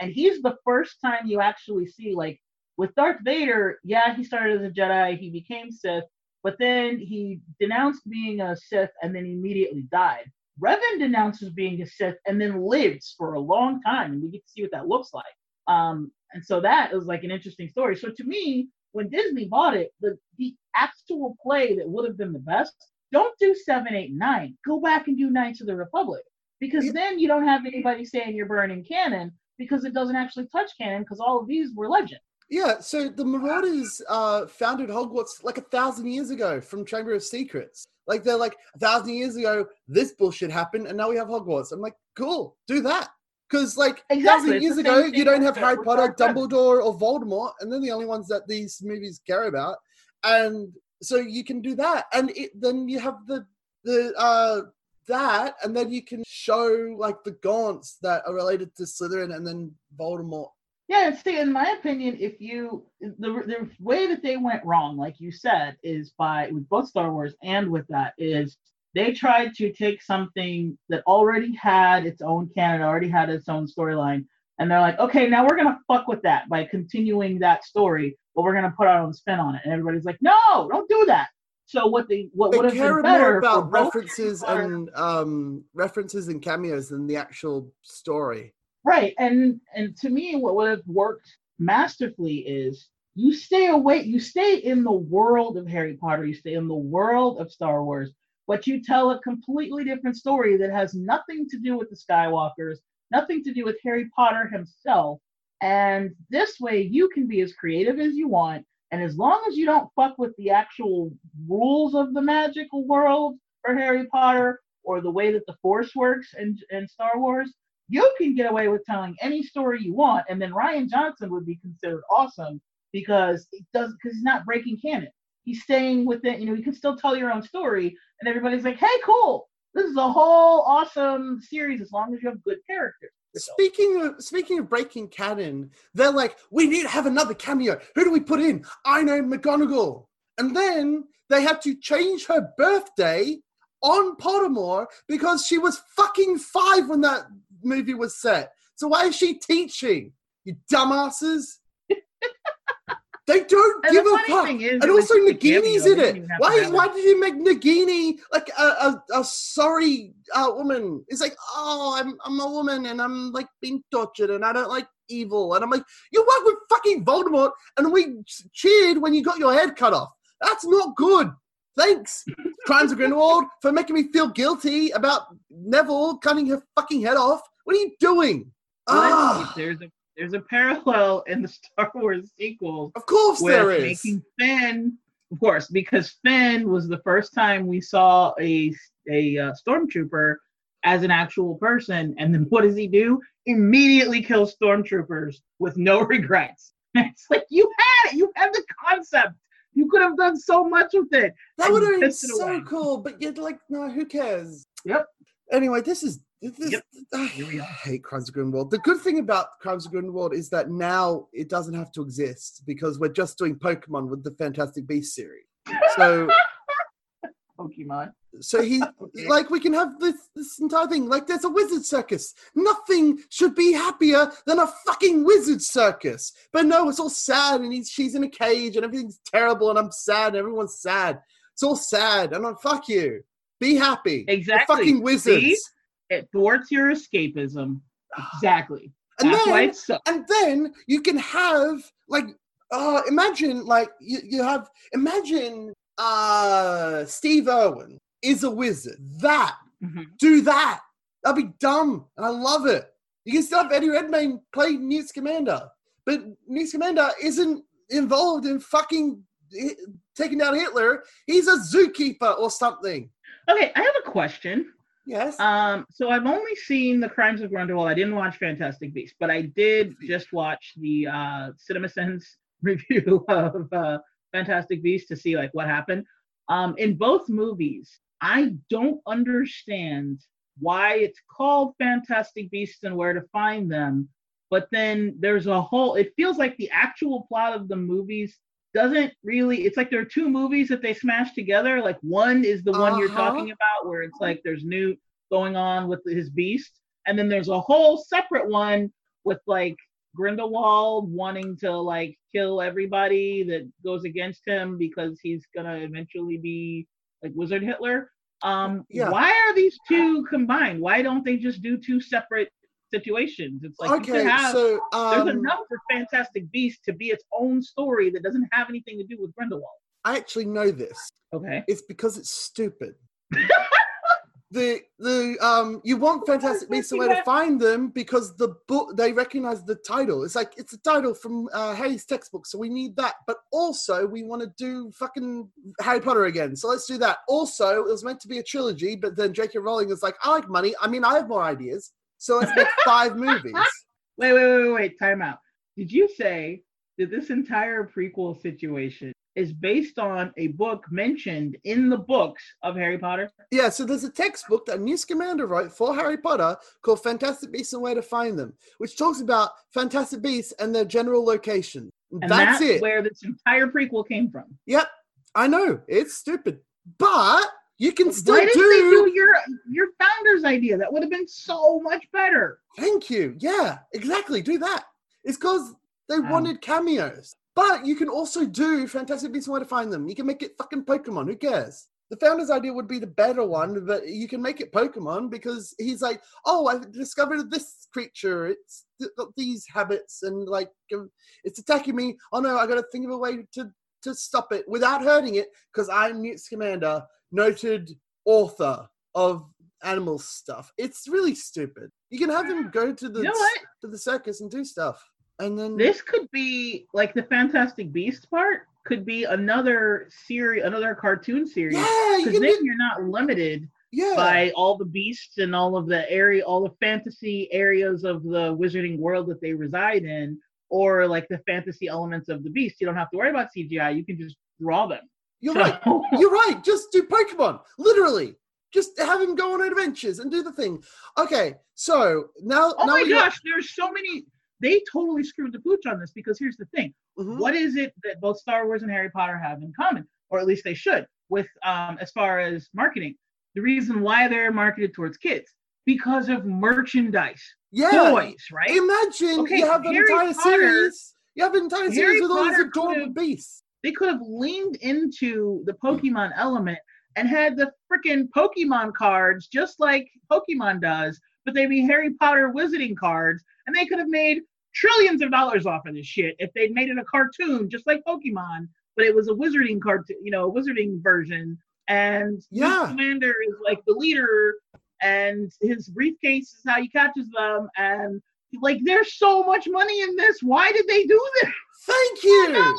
and he's the first time you actually see like with Darth Vader. Yeah, he started as a Jedi, he became Sith, but then he denounced being a Sith and then immediately died. Revan denounces being a Sith and then lives for a long time, and we get to see what that looks like. Um, and so that is like an interesting story. So to me, when Disney bought it, the the actual play that would have been the best, don't do seven, eight, nine. Go back and do Knights of the Republic. Because yeah. then you don't have anybody saying you're burning canon because it doesn't actually touch canon because all of these were legend. Yeah, so the Marauders uh, founded Hogwarts like a thousand years ago from Chamber of Secrets. Like they're like a thousand years ago, this bullshit happened, and now we have Hogwarts. I'm like, cool, do that. Because like exactly. thousand years ago, you don't have Harry Potter, Dumbledore, or Voldemort, and they're the only ones that these movies care about. And so you can do that, and it, then you have the the uh that, and then you can show like the gaunts that are related to Slytherin, and then Voldemort. Yeah, and see, in my opinion, if you the the way that they went wrong, like you said, is by with both Star Wars and with that is they tried to take something that already had its own canon, already had its own storyline, and they're like, okay, now we're gonna fuck with that by continuing that story, but we're gonna put our own spin on it. And everybody's like, no, don't do that. So what they what would have been better about references and um, references and cameos than the actual story. Right, and and to me, what would have worked masterfully is you stay away, you stay in the world of Harry Potter, you stay in the world of Star Wars, but you tell a completely different story that has nothing to do with the Skywalkers, nothing to do with Harry Potter himself. And this way, you can be as creative as you want. And as long as you don't fuck with the actual rules of the magical world for Harry Potter or the way that the Force works in, in Star Wars, you can get away with telling any story you want. And then Rian Johnson would be considered awesome because it does because he's not breaking canon he's staying within, you know, you can still tell your own story, and everybody's like, hey, cool, this is a whole awesome series as long as you have good characters. Speaking of speaking of breaking canon, they're like, we need to have another cameo. Who do we put in? I know McGonagall. And then they had to change her birthday on Pottermore because she was fucking five when that movie was set. So why is she teaching? You dumbasses. They don't and give a fuck. and also Nagini's in it. Why? Why did you make Nagini like a, a, a sorry uh, woman? It's like, oh, I'm I'm a woman and I'm like being tortured and I don't like evil. And I'm like, you work with fucking Voldemort and we cheered when you got your head cut off. That's not good. Thanks, Crimes of Grindelwald, for making me feel guilty about Neville cutting her fucking head off. What are you doing? ah. There's a there's a parallel in the Star Wars sequels. Of course, there is. Making Finn, of course, because Finn was the first time we saw a a uh, stormtrooper as an actual person, and then what does he do? Immediately kills stormtroopers with no regrets. it's like you had it. You had the concept. You could have done so much with it. That would have been so away. cool, but you're like, no, who cares? Yep. Anyway, this is this, yep. Ah, I hate Crimes of Grindelwald. The good thing about Crimes of Grindelwald is that now it doesn't have to exist because we're just doing Pokemon with the Fantastic Beast series. So Pokemon. So he okay. like we can have this this entire thing. Like there's a wizard circus. Nothing should be happier than a fucking wizard circus. But no, it's all sad and he's she's in a cage and everything's terrible and I'm sad and everyone's sad. It's all sad and I'm fuck you. Be happy. Exactly. You're fucking wizards. See? It thwarts your escapism. Exactly. And That's then, so- and then you can have like uh imagine like you, you have imagine uh Steve Irwin is a wizard. That mm-hmm. do that. That'd be dumb. And I love it. You can still have Eddie Redmayne play Newt Scamander. But Newt Scamander isn't involved in fucking taking down Hitler. He's a zookeeper or something. Okay, I have a question. Yes. Um, so I've only seen the Crimes of Grindelwald. I didn't watch Fantastic Beasts, but I did just watch the uh, CinemaSins review of uh, Fantastic Beasts to see like what happened. Um, in both movies, I don't understand why it's called Fantastic Beasts and where to find them. But then there's a whole. It feels like the actual plot of the movies doesn't really it's like there are two movies that they smash together like one is the one you're Uh-huh. talking about where it's like there's Newt going on with his beast and then there's a whole separate one with like Grindelwald wanting to like kill everybody that goes against him because he's gonna eventually be like Wizard Hitler. Um, Yeah. why are these two combined? Why don't they just do two separate situations? It's like okay, have so um, there's enough for Fantastic Beast to be its own story that doesn't have anything to do with Grindelwald. I actually know this. Okay. It's because it's stupid. the the um you want Fantastic Beasts where to find them because the book they recognize the title. It's like it's a title from uh, Harry's textbook, so we need that. But also we want to do fucking Harry Potter again, so let's do that. Also, it was meant to be a trilogy, but then J.K. Rowling is like, I like money. I mean, I have more ideas, so let's make five movies. Wait, wait, wait, wait, wait. Time out. Did you say that this entire prequel situation is based on a book mentioned in the books of Harry Potter? Yeah, so there's a textbook that Newt Scamander wrote for Harry Potter called Fantastic Beasts and Where to Find Them, which talks about Fantastic Beasts and their general location. And that's, that's, it. where this entire prequel came from. Yep, I know it's stupid, but you can still Why didn't do. they do your your founder's idea? That would have been so much better. Thank you. Yeah, exactly. Do that. It's because they Um, wanted cameos, but you can also do Fantastic Beasts and Where to Find Them. You can make it fucking Pokemon. Who cares? The founder's idea would be the better one, but you can make it Pokemon because he's like, oh, I discovered this creature. It's th- got these habits and like um, it's attacking me. Oh no, I got to think of a way to to stop it without hurting it because I'm Newt Scamander, noted author of animal stuff. It's really stupid. You can have him go to the You know to the circus and do stuff, and then This could be like the Fantastic Beasts part could be another series, another cartoon series. yeah, you Because can then do, you're not limited yeah, by all the beasts and all of the area, all the fantasy areas of the wizarding world that they reside in, or like the fantasy elements of the beast. You don't have to worry about CGI. You can just draw them. You're right. You're right. Just do Pokemon. Literally, just have him go on adventures and do the thing. Okay, so now, oh now my we got- gosh, there's so many. They totally screwed the pooch on this because here's the thing. Mhm. What is it that both Star Wars and Harry Potter have in common, or at least they should, with um, as far as marketing? The reason why they're marketed towards kids because of merchandise, Yeah, toys, right? imagine Okay, you have an Harry entire Potter- series. You have an entire Harry series with all these adorable beasts. They could have leaned into the Pokemon element and had the freaking Pokemon cards just like Pokemon does, but they'd be Harry Potter wizarding cards, and they could have made trillions of dollars off of this shit if they'd made it a cartoon just like Pokemon, but it was a wizarding cartoon, you know, a wizarding version. And Yeah. Scamander is like the leader, and his briefcase is how he catches them, and like there's so much money in this. Why did they do this? Thank you.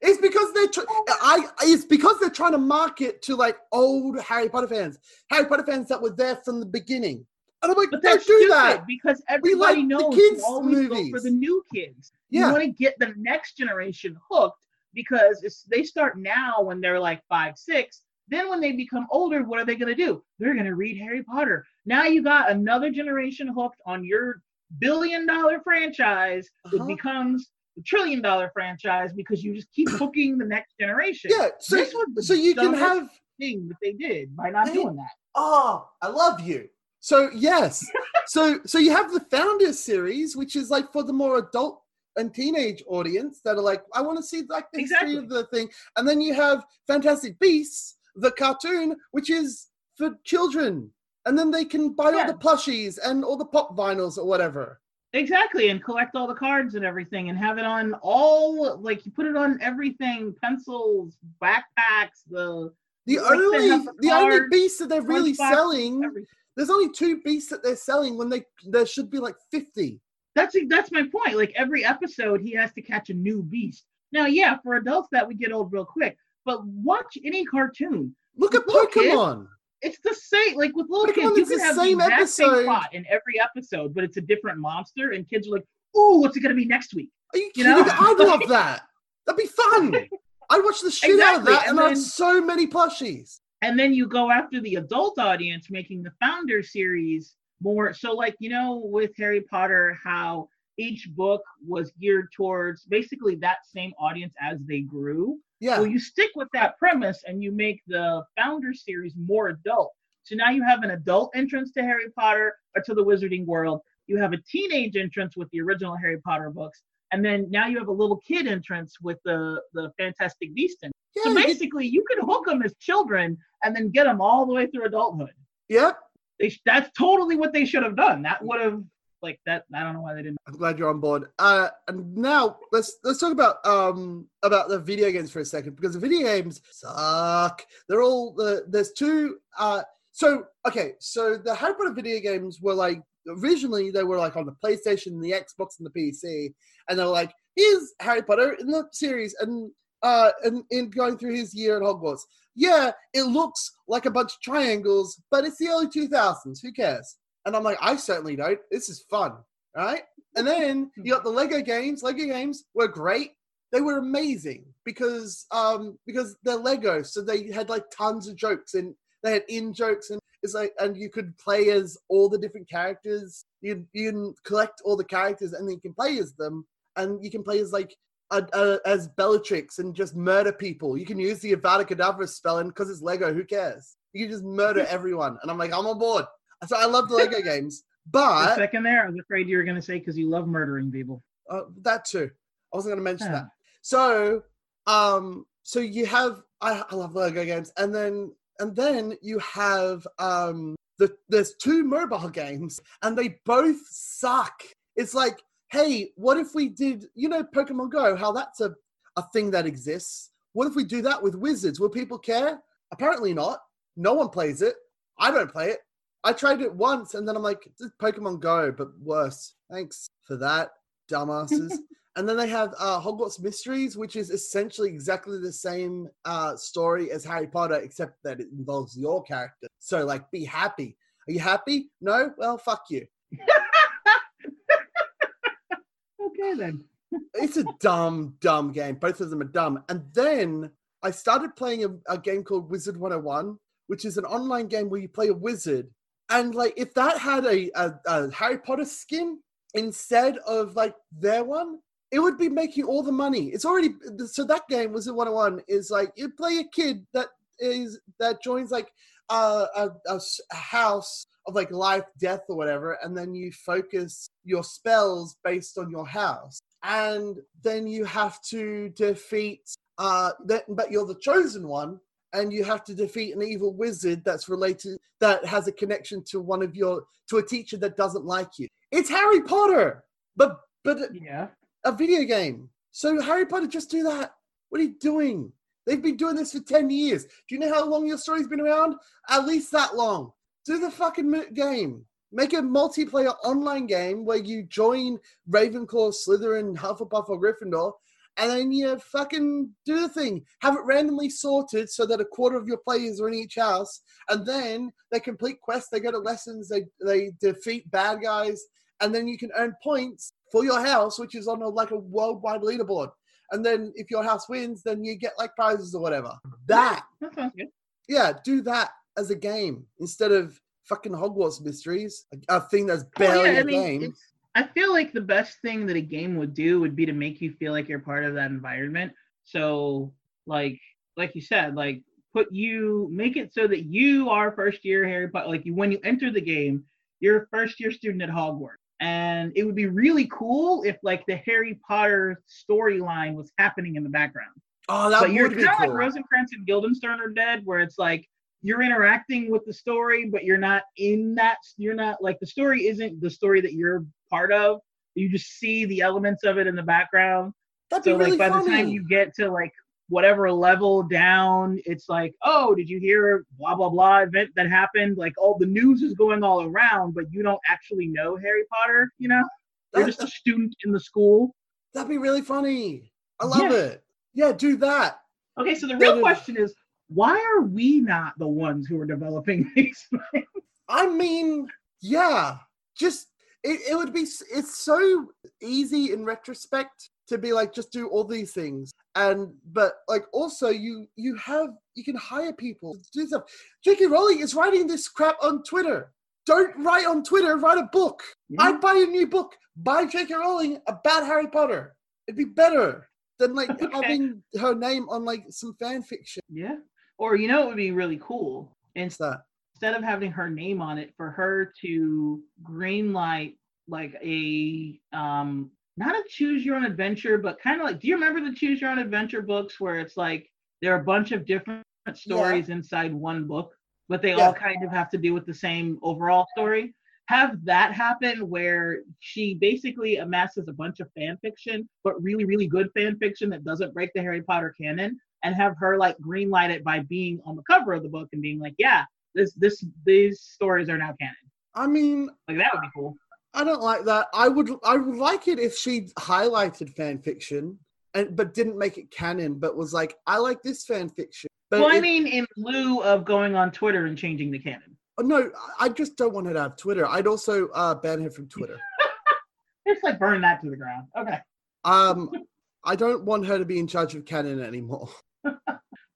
It's because they're tr- I. It's because they're trying to market to like old Harry Potter fans, Harry Potter fans that were there from the beginning. And I'm like, But don't do that. because We like everybody the knows kids' you always go for the new kids. You Yeah, want to get the next generation hooked because it's, they start now when they're like five, six. Then when they become older, what are they going to do? They're going to read Harry Potter. Now you got another generation hooked on your billion dollar franchise that Uh-huh. becomes a trillion dollar franchise because you just keep hooking the next generation. yeah. So, so you can have. Thing that they did by not They- doing that. Oh, I love you. So yes, so so you have the Founders series, which is like for the more adult and teenage audience that are like, I want to see like the history of the thing, and then you have Fantastic Beasts, the cartoon, which is for children, and then they can buy all the plushies and all the pop vinyls or whatever. Exactly, and collect all the cards and everything, and have it on all like you put it on everything: pencils, backpacks, the The only the the only beast that they're really selling, everything. there's only two beasts that they're selling when they there should be like fifty. That's that's my point. Like every episode, he has to catch a new beast. Now, yeah, for adults that would get old real quick, but watch any cartoon. Look at Pokemon. It's the same. Like with little kids, you can the have same the same episode. plot in every episode, but it's a different monster, and kids are like, "Ooh, what's it gonna be next week?" Are you You kidding? know? I'd love that. That'd be fun. I'd watch the shit out of that, and, and I'd have so many plushies. and then you go after the adult audience making the founder series more so like you know with harry potter how each book was geared towards basically that same audience as they grew. Yeah. Well, you stick with that premise and you make the founder series more adult. So now you have an adult entrance to Harry Potter or to the Wizarding World. You have a teenage entrance with the original Harry Potter books, and then now you have a little kid entrance with the the Fantastic Beasts. entrance. yeah, so basically, you can hook them as children and then get them all the way through adulthood. yep. They sh- that's totally what they should have done. That mm. would have like that. I don't know why they didn't. I'm glad you're on board. Uh, and now let's let's talk about um about the video games for a second because the video games suck. They're all the there's two. Uh, so okay, so the Harry Potter video games were like originally they were like on the PlayStation, the Xbox, and the PC, and they're like here's Harry Potter in the series and uh and in going through his year at Hogwarts. Yeah, it looks like a bunch of triangles, but it's the early 2000s. Who cares? And I'm like, I certainly don't. This is fun, right? And then you got the Lego games. Lego games were great. They were amazing because um because they're Lego, so they had like tons of jokes and they had in jokes and it's like and you could play as all the different characters. You you can collect all the characters and then you can play as them and you can play as like a, a, as Bellatrix and just murder people. You can use the Avada Kedavra spell and because it's Lego, who cares? You can just murder everyone. And I'm like, I'm on board. So I love the Lego games, For but second there, I was afraid you were going to say because you love murdering people. uh, that too. I wasn't going to mention Yeah. that. So, um, so you have I, I love Lego games, and then and then you have um the there's two mobile games, and they both suck. It's like, hey, what if we did you know Pokemon Go? How that's a a thing that exists. What if we do that with Wizards? Will people care? Apparently not. No one plays it. I don't play it. I tried it once, and then I'm like, this is Pokemon Go, but worse. Thanks for that, dumbasses. and then they have uh, Hogwarts Mysteries, which is essentially exactly the same uh, story as Harry Potter, except that it involves your character. So, like, be happy. Are you happy? No? Well, fuck you. Okay then. It's a dumb, dumb game. Both of them are dumb. And then I started playing a, a game called Wizard 101, which is an online game where you play a wizard. And like, if that had a, a, a Harry Potter skin instead of like their one, it would be making all the money. It's already so that game was Wizard 101 is like you play a kid that is that joins like a, a a house of like life, death, or whatever, and then you focus your spells based on your house, and then you have to defeat. Uh, that, but you're the chosen one, and you have to defeat an evil wizard that's related that has a connection to one of your to a teacher that doesn't like you. It's Harry Potter, but but Yeah. a video game. So Harry Potter, just do that. What are you doing? They've been doing this for 10 years. Do you know how long your story's been around? At least that long. Do the fucking game. Make a multiplayer online game where you join Ravenclaw, Slytherin, Hufflepuff, or Gryffindor, and then you fucking do the thing. Have it randomly sorted so that a quarter of your players are in each house, and then they complete quests, they go to lessons, they, they defeat bad guys, and then you can earn points for your house, which is on a, like a worldwide leaderboard. And then if your house wins, then you get like prizes or whatever. That, good. yeah, do that as a game instead of fucking Hogwarts mysteries, a, a thing that's Oh, barely yeah, a I mean, game. it's, I feel like the best thing that a game would do would be to make you feel like you're part of that environment. So, like, like you said, like put you make it so that you are first year Harry Potter. Like you, when you enter the game, you're a first year student at Hogwarts, and it would be really cool if like the Harry Potter storyline was happening in the background Oh, that but you're would be kind of cool. like Rosencrantz and Guildenstern are dead, where it's like you're interacting with the story, but you're not in that. You're not like the story isn't the story that you're part of. You just see the elements of it in the background. That'd So be really like by funny. the time you get to like whatever level down, it's like, oh, did you hear blah blah blah event that happened? Like all the news is going all around, but you don't actually know Harry Potter. You know, you're just a student in the school. That'd be really funny. I love Yeah. it. Yeah, do that. Okay, so the real question is, why are we not the ones who are developing these? I mean, yeah, just it, it would be it's so easy in retrospect to be like just do all these things and but like also you you have you can hire people to do stuff. J.K. Rowling is writing this crap on Twitter. don't write on Twitter. Write a book. Yeah. I'd buy a new book by J.K. Rowling about Harry Potter. It'd be better than like Okay. having her name on like some fan fiction. Yeah. Or you know, it would be really cool. That? instead of having her name on it for her to greenlight like a um not a choose your own adventure but kind of like do you remember the choose your own adventure books where it's like there are a bunch of different stories inside one book but they Yeah. all kind of have to do with the same overall story have that happen where she basically amasses a bunch of fan fiction but really really good fan fiction that doesn't break the harry potter canon and have her like greenlight it by being on the cover of the book and being like yeah this this these stories are now canon. I mean, Like that would be cool. I don't like that. I would I would like it if she highlighted fan fiction and but didn't make it canon, but was like, I like this fan fiction. But well, I it- mean, in lieu of going on Twitter and changing the canon. oh, no, I just don't want her to have Twitter. I'd also uh, ban her from Twitter. Just like burn that to the ground. Okay. Um, I don't want her to be in charge of canon anymore.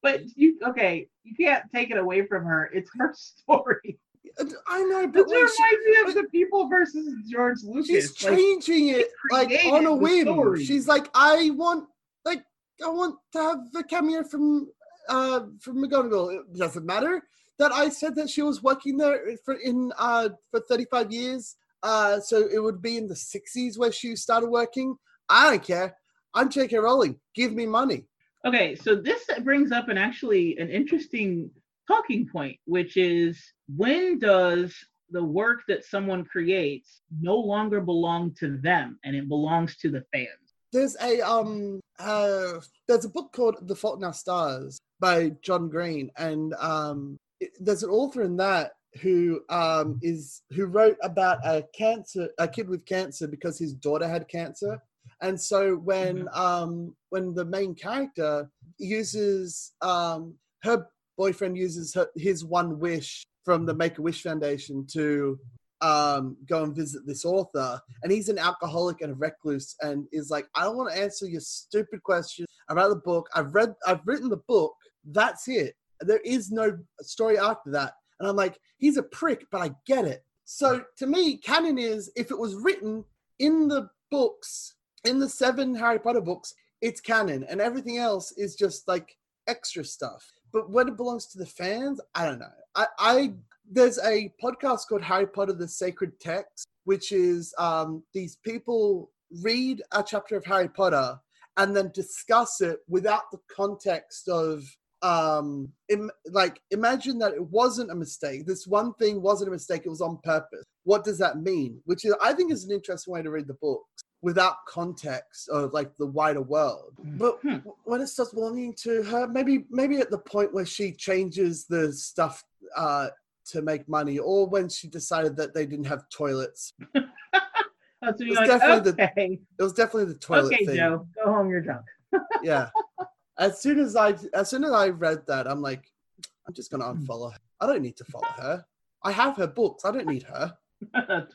But you okay, you can't take it away from her. It's her story. And I know, but reminds me of the people versus George Lucas. she's Like, changing it like on a whim. story. She's like, I want like I want to have a cameo from uh from McGonagall. It doesn't matter that I said that she was working there for in uh for 35 years. Uh so it would be in the 60s where she started working. I don't care. I'm J.K. Rowling. Give me money. Okay, so this brings up an actually an interesting talking point, which is when does the work that someone creates no longer belong to them and it belongs to the fans? There's a um uh there's a book called The Fault in Our Stars by John Green, and um it- there's an author in that who um is who wrote about a cancer a kid with cancer because his daughter had cancer, and so when um when the main character uses um her boyfriend uses her, his one wish from the Make a Wish Foundation to um, go and visit this author, and he's an alcoholic and a recluse, and is like, I don't want to answer your stupid questions about the book. I've read, I've written the book. That's it. There is no story after that. And I'm like, he's a prick, but I get it. So to me, canon is if it was written in the books, in the seven Harry Potter books, it's canon, and everything else is just like extra stuff. But when it belongs to the fans, I don't know. I, I there's a podcast called Harry Potter: The Sacred Text, which is um, these people read a chapter of Harry Potter and then discuss it without the context of um Im- like imagine that it wasn't a mistake. This one thing wasn't a mistake it was on purpose. What does that mean? Which is i think is an interesting way to read the books without context of like the wider world but Hmm. when it starts belonging to her maybe maybe at the point where she changes the stuff uh to make money or when she decided that they didn't have toilets when It's like, definitely the it was definitely the toilet okay, thing Jo, go home. You're drunk. yeah. As soon as I as soon as I read that, I'm like, I'm just gonna Hmm. unfollow her. I don't need to follow her. I have her books. I don't need her.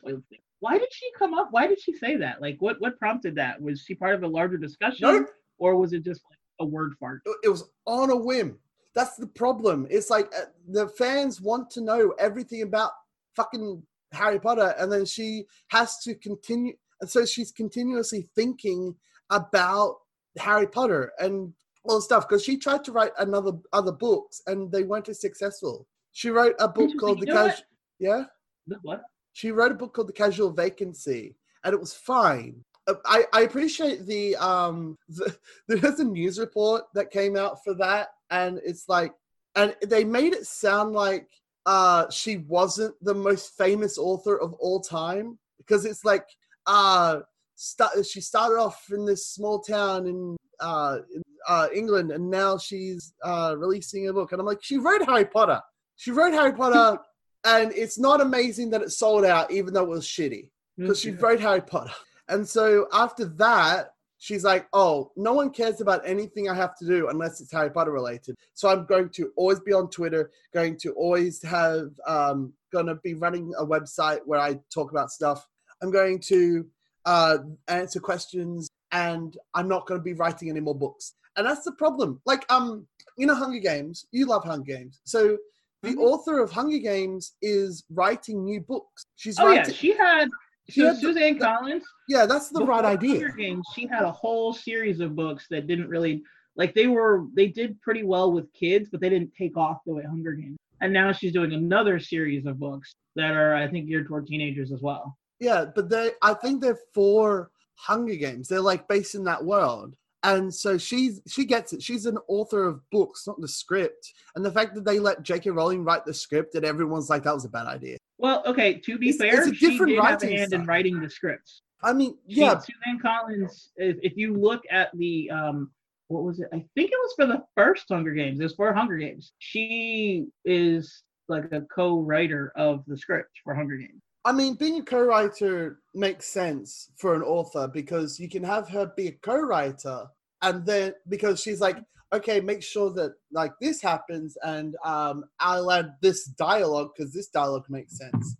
Why did she come up? Why did she say that? Like, what what prompted that? Was she part of a larger discussion, Nope. or was it just like a word fart? It- was on a whim. That's the problem. It's like uh, the fans want to know everything about fucking Harry Potter, and then she has to continue. And so she's continuously thinking about Harry Potter and all the stuff because she tried to write another other books and they weren't as successful. She wrote a book called The You what? Cash. Yeah. The What? She wrote a book called The Casual Vacancy, and it was fine. Uh, I, I appreciate the um the, there's a news report that came out for that, and it's like, and they made it sound like uh she wasn't the most famous author of all time because it's like uh sta- she started off in this small town in uh in, uh England, and now she's uh releasing a book, and I'm like, she wrote Harry Potter. She wrote Harry Potter and it's not amazing that it sold out even though it was shitty because she wrote harry potter. And so after that she's like oh no one cares about anything i have to do unless it's harry potter related. So i'm going to always be on twitter going to always have um gonna be running a website where i talk about stuff. I'm going to uh answer questions and i'm not going to be writing any more books. And that's the problem. Like um you know hunger games? You love hunger games. So the Mhm. author of Hunger Games is writing new books. She's Oh yeah, writing. she had. she So had Suzanne the- Collins. yeah, that's the right idea. Hunger Games, she had a whole series of books that didn't really like they were they did pretty well with kids, but they didn't take off the way Hunger Games. And now she's doing another series of books that are I think geared toward teenagers as well. Yeah, but they I think they're for Hunger Games. They're like based in that world. And so she's she gets it. She's an author of books, not the script. And the fact that they let J.K. Rowling write the script and everyone's like that was a bad idea. Well, okay, to be It's- fair, it's a she did have a hand in writing the scripts. I mean, She- yeah, Suzanne Collins, if, if you look at the um what was it? I think it was for the first Hunger Games. It was for Hunger Games. She is like a co-writer of the script for Hunger Games. I mean, being a co-writer makes sense for an author because you can have her be a co-writer, and then because she's like, okay, make sure that like this happens, and um, I'll add this dialogue because this dialogue makes sense.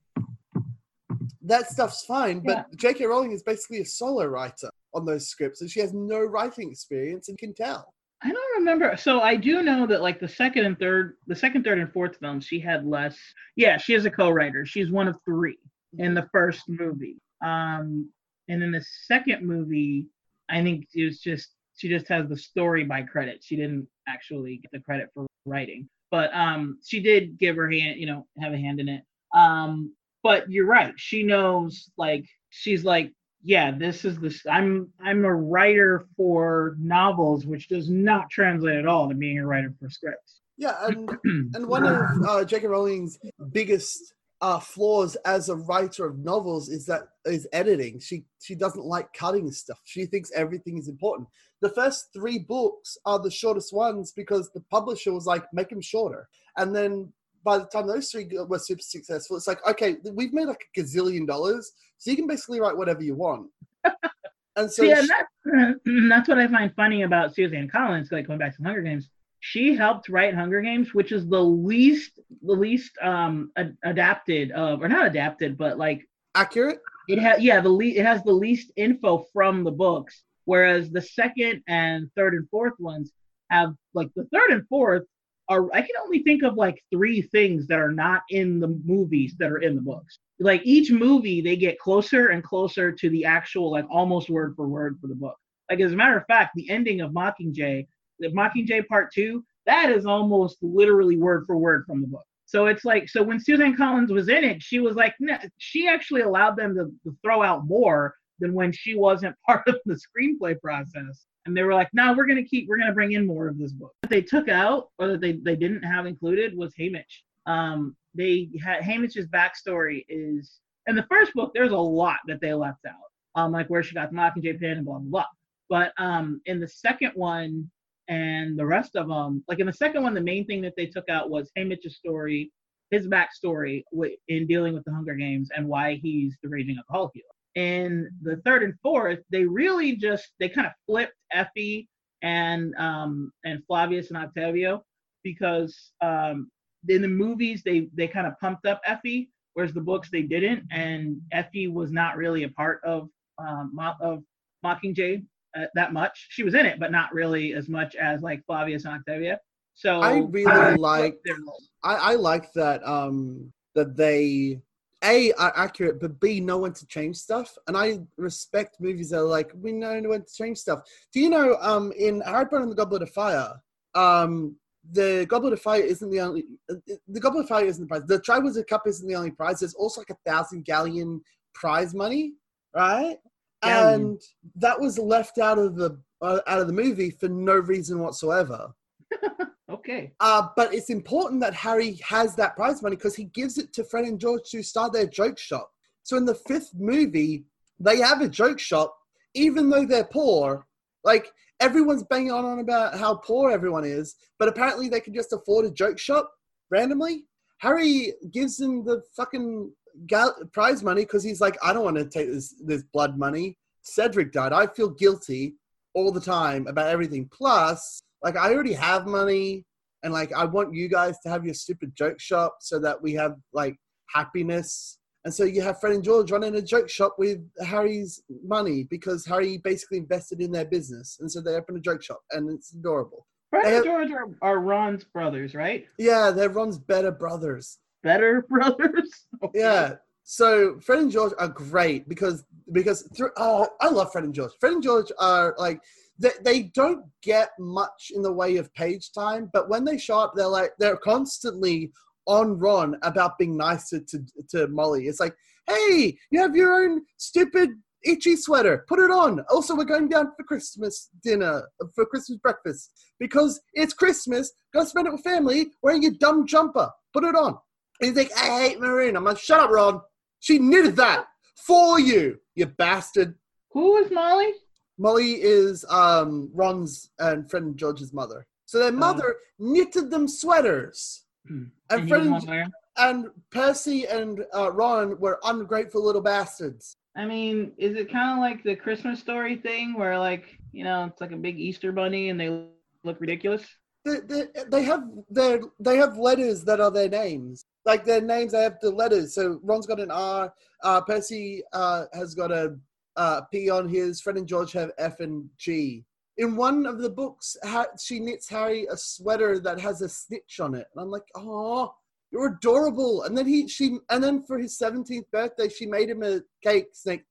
That stuff's fine, but Yeah. J.K. Rowling is basically a solo writer on those scripts, and she has no writing experience and can tell. I don't remember. So I do know that like the second and third, the second, third, and fourth films, she had less. Yeah, she is a co-writer. She's one of three in the first movie. Um, and in the second movie, I think it was just she just has the story by credit. She didn't actually get the credit for writing, but um, she did give her hand, you know, have a hand in it. Um, but you're right. She knows like she's like yeah this is this i'm i'm a writer for novels which does not translate at all to being a writer for scripts Yeah, and and one of uh, J.K. Rowling's biggest uh, flaws as a writer of novels is that is editing. She she doesn't like cutting stuff. She thinks everything is important. The first three books are the shortest ones because the publisher was like, make them shorter. And then by the time those three were super successful, it's like, okay, we've made like a gazillion dollars, so you can basically write whatever you want. and so yeah, she- that's, that's what I find funny about Suzanne Collins. Like going back to Hunger Games, she helped write Hunger Games, which is the least the least um ad- adapted of or not adapted, but like accurate. it has yeah the le- it has the least info from the books, whereas the second and third and fourth ones have like the third and fourth are I can only think of like three things that are not in the movies that are in the books. Like each movie, they get closer and closer to the actual like almost word for word for the book. Like as a matter of fact, the ending of Mockingjay, the Mockingjay Part Two, that is almost literally word for word from the book. So it's like so when Suzanne Collins was in it, she was like she actually allowed them to, to throw out more than when she wasn't part of the screenplay process. And they were like, no, we're gonna keep we're gonna bring in more of this book. What they took out or that they, they didn't have included was Haymitch. Um they had Haymitch's backstory is in the first book, there's a lot that they left out. Um, like where she got the Mockingjay pin and blah blah blah. But um in the second one, and the rest of them like in the second one the main thing that they took out was Haymitch's story his backstory in dealing with the Hunger Games and why he's the raging alcoholic. In the third and fourth, they really just they kind of flipped Effie and um and Flavius and Octavio because um in the movies they they kind of pumped up Effie, whereas the books they didn't, and Effie was not really a part of um of Mockingjay uh, that much. She was in it, but not really as much as like Flavius and Octavia. So I really uh, like- I, I like that um that they a are accurate but b know when to change stuff. And i respect movies that are like we know when to change stuff. Do you know um in harry potter and the goblet of fire um the goblet of fire isn't the only uh, the goblet of fire isn't the prize. The triwizard cup isn't the only prize. There's also like a thousand galleon prize money right? And that was left out of the uh, out of the movie for no reason whatsoever Okay. uh, but it's important that Harry has that prize money because he gives it to Fred and George to start their joke shop. So in the fifth movie, they have a joke shop, even though they're poor. Like everyone's banging on, about how poor everyone is, but apparently they can just afford a joke shop randomly. Harry gives them the fucking gal- prize money because he's like, I don't want to take this this blood money. Cedric died. I feel guilty all the time about everything. Plus, like I already have money and like I want you guys to have your stupid joke shop so that we have like happiness. And so you have Fred and George running a joke shop with Harry's money because Harry basically invested in their business. And so they open a joke shop and it's adorable. Fred They and George are, are Ron's brothers, right? Yeah, they're Ron's better brothers. Better brothers. Okay. Yeah. So Fred and George are great because because through oh I love Fred and George. Fred and George are like they, they don't get much in the way of page time, but when they show up, they're like they're constantly on Ron about being nicer to to Molly. It's like, hey, you have your own stupid itchy sweater. Put it on. Also, we're going down for Christmas dinner for Christmas breakfast because it's Christmas. Go spend it with family wearing your dumb jumper. Put it on. And he's like, I hate maroon. I'm like, shut up, Ron. She knitted that for you, you bastard. Who is Molly? Molly is um, Ron's and Fred and George's mother. So their mother knitted them sweaters. And And and, want to wear 'em? and Percy and uh, Ron were ungrateful little bastards. I mean, is it kind of like the Christmas story thing where, like, you know, it's like a big Easter bunny and they look ridiculous? They, they, they have their they have letters that are their names. Like their names, they have the letters. So Ron's got an R. Uh, Percy uh, has got a uh, P on his. Fred and George have F and G. In one of the books, ha- she knits Harry a sweater that has a snitch on it, and I'm like, oh, you're adorable. And then he she and then for his 17th birthday, she made him a cake snake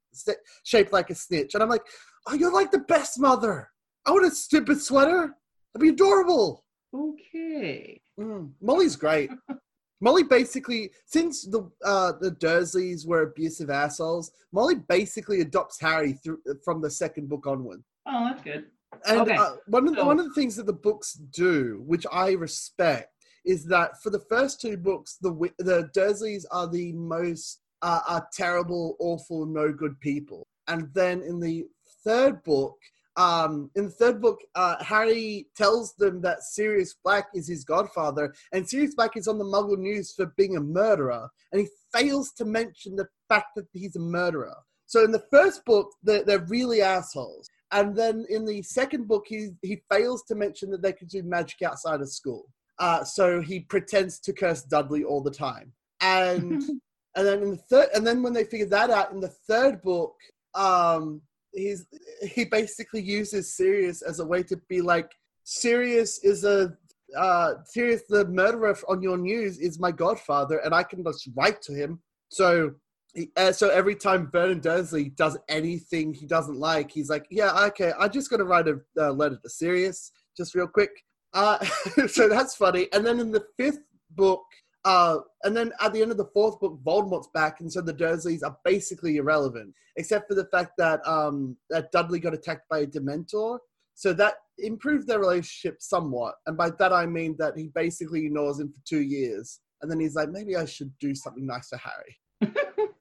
shaped like a snitch, and I'm like, oh, you're like the best mother. I want a stupid sweater. That'd be adorable. Okay. Mm, Molly's great. Molly basically, since the uh, the Dursleys were abusive assholes, Molly basically adopts Harry through from the second book onward. Oh, that's good. And Okay, uh, one of the, so- one of the things that the books do, which I respect, is that for the first two books, the the Dursleys are the most uh, are terrible, awful, no good people, and then in the third book. Um, in the third book, uh, Harry tells them that Sirius Black is his godfather, and Sirius Black is on the Muggle news for being a murderer, and he fails to mention the fact that he's a murderer. So in the first book, they're, they're really assholes. And then in the second book, he, he fails to mention that they can do magic outside of school. Uh, so he pretends to curse Dudley all the time. And and then in the third, and then when they figure that out in the third book, um, he's he basically uses Sirius as a way to be like Sirius is a uh, Sirius the murderer on your news is my godfather, and I can just write to him. So he- uh, so every time Vernon Dursley does anything he doesn't like, he's like, "Yeah, okay, I'm just gonna write a uh, letter to Sirius, just real quick." Uh, so that's funny. And then in the fifth book, uh, and then at the end of the fourth book, Voldemort's back, and so the Dursleys are basically irrelevant, except for the fact that um, that Dudley got attacked by a Dementor. So that improved their relationship somewhat, and by that I mean that he basically ignores him for two years, and then he's like, maybe I should do something nice for Harry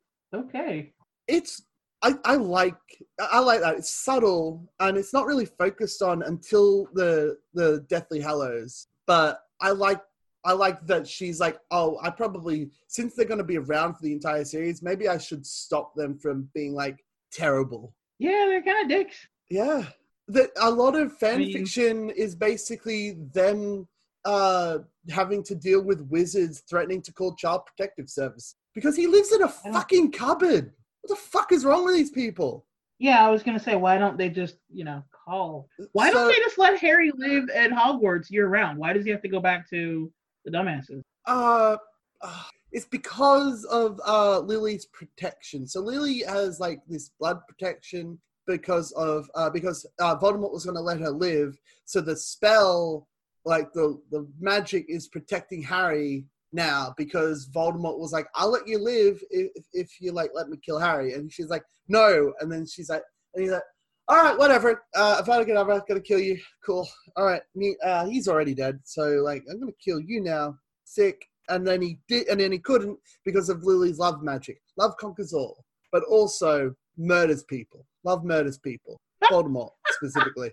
okay. it's I, I like I like that. It's subtle and it's not really focused on until the the Deathly Hallows. But I like I like that she's like, oh, I probably since they're gonna be around for the entire series, maybe I should stop them from being like terrible. Yeah, they're kind of dicks. Yeah. That a lot of fan mean- fiction is basically them uh having to deal with wizards threatening to call child protective service. Because he lives in a fucking cupboard. What the fuck is wrong with these people? Yeah, I was gonna say, why don't they just, you know, call? Why don't they just let Harry live at Hogwarts year round? Why does he have to go back to the dumbasses? Uh, uh, it's because of uh, Lily's protection. So Lily has like this blood protection because of uh, because uh, Voldemort was going to let her live. So the spell, like the the magic, is protecting Harry now because Voldemort was like, "I'll let you live if if you like let me kill Harry," and she's like, "No," and then she's like, and he's like. All right, whatever. Uh, if I don't get over, I'm gonna kill you. Cool. All right. Me, uh, he's already dead. So like, I'm gonna kill you now sick, and then he did, and then he couldn't because of Lily's love magic. Love conquers all, but also murders people. Love murders people. Voldemort specifically.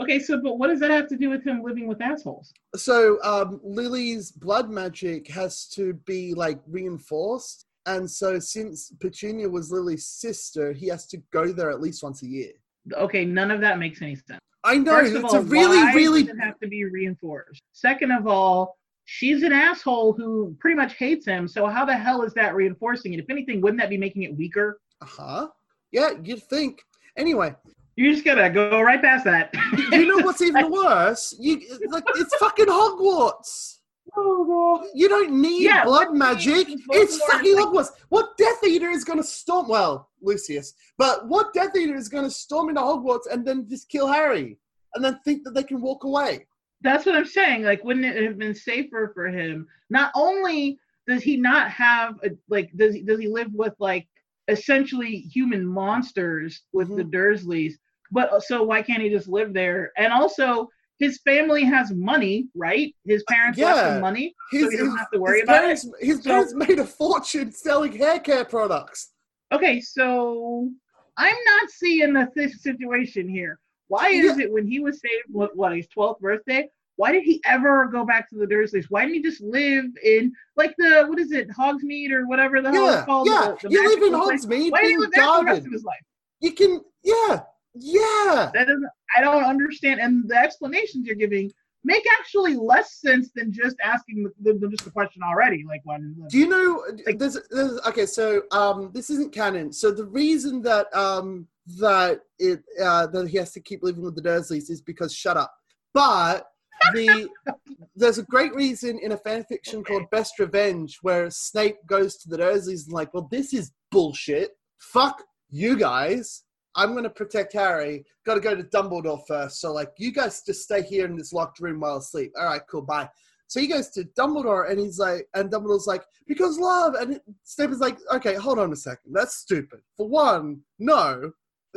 Okay, so but what does that have to do with him living with assholes? So um, Lily's blood magic has to be like reinforced, and so since Petunia was Lily's sister, he has to go there at least once a year. Okay, none of that makes any sense. I know First it's all, a really, really does it have to be reinforced? Second of all, she's an asshole who pretty much hates him. So how the hell is that reinforcing it? If anything, wouldn't that be making it weaker? Uh huh. Yeah, you'd think. Anyway, You just gotta go right past that. You know what's even worse? You like it's fucking Hogwarts. Oh, You don't need Yeah, blood magic. means It's fucking Hogwarts. What Death Eater is going to storm? Well, Lucius, but what Death Eater is going to storm into Hogwarts and then just kill Harry and then think that they can walk away? That's what I'm saying. Like, wouldn't it have been safer for him? Not only does he not have a like, does he does he live with like essentially human monsters with the Mhm. Dursleys? But uh, so why can't he just live there? And also, his family has money, right? His parents left Yeah. him money, His, so he doesn't his- have to worry his about parents, His So- parents made a fortune selling hair care products. Okay, so I'm not seeing the situation here. Why is it when he was saved, what, what his 12th birthday? Why did he ever go back to the Dursleys? Why didn't he just live in like the what is it, Hogsmeade or whatever the hell Yeah, it's called? yeah. the- the you live in place? Hogsmeade, Why did he live there the rest of his life? You can, yeah, yeah. That. I don't understand. And the explanations you're giving make actually less sense than just asking the, the, just the question already. Like when Do you know? Like- There's, there's okay. So um, this isn't canon. So the reason that um that it uh, that he has to keep living with the Dursleys is because shut up. But the there's a great reason in a fan fiction called Best Revenge where Snape goes to the Dursleys and like, well, this is bullshit. Fuck you guys. I'm gonna protect Harry. Got to go to Dumbledore first. So like, you guys just stay here in this locked room while I sleep. All right, cool, bye. So he goes to Dumbledore and he's like, and Dumbledore's like, because love. And Snape is like, okay, hold on a second. That's stupid. For one, no.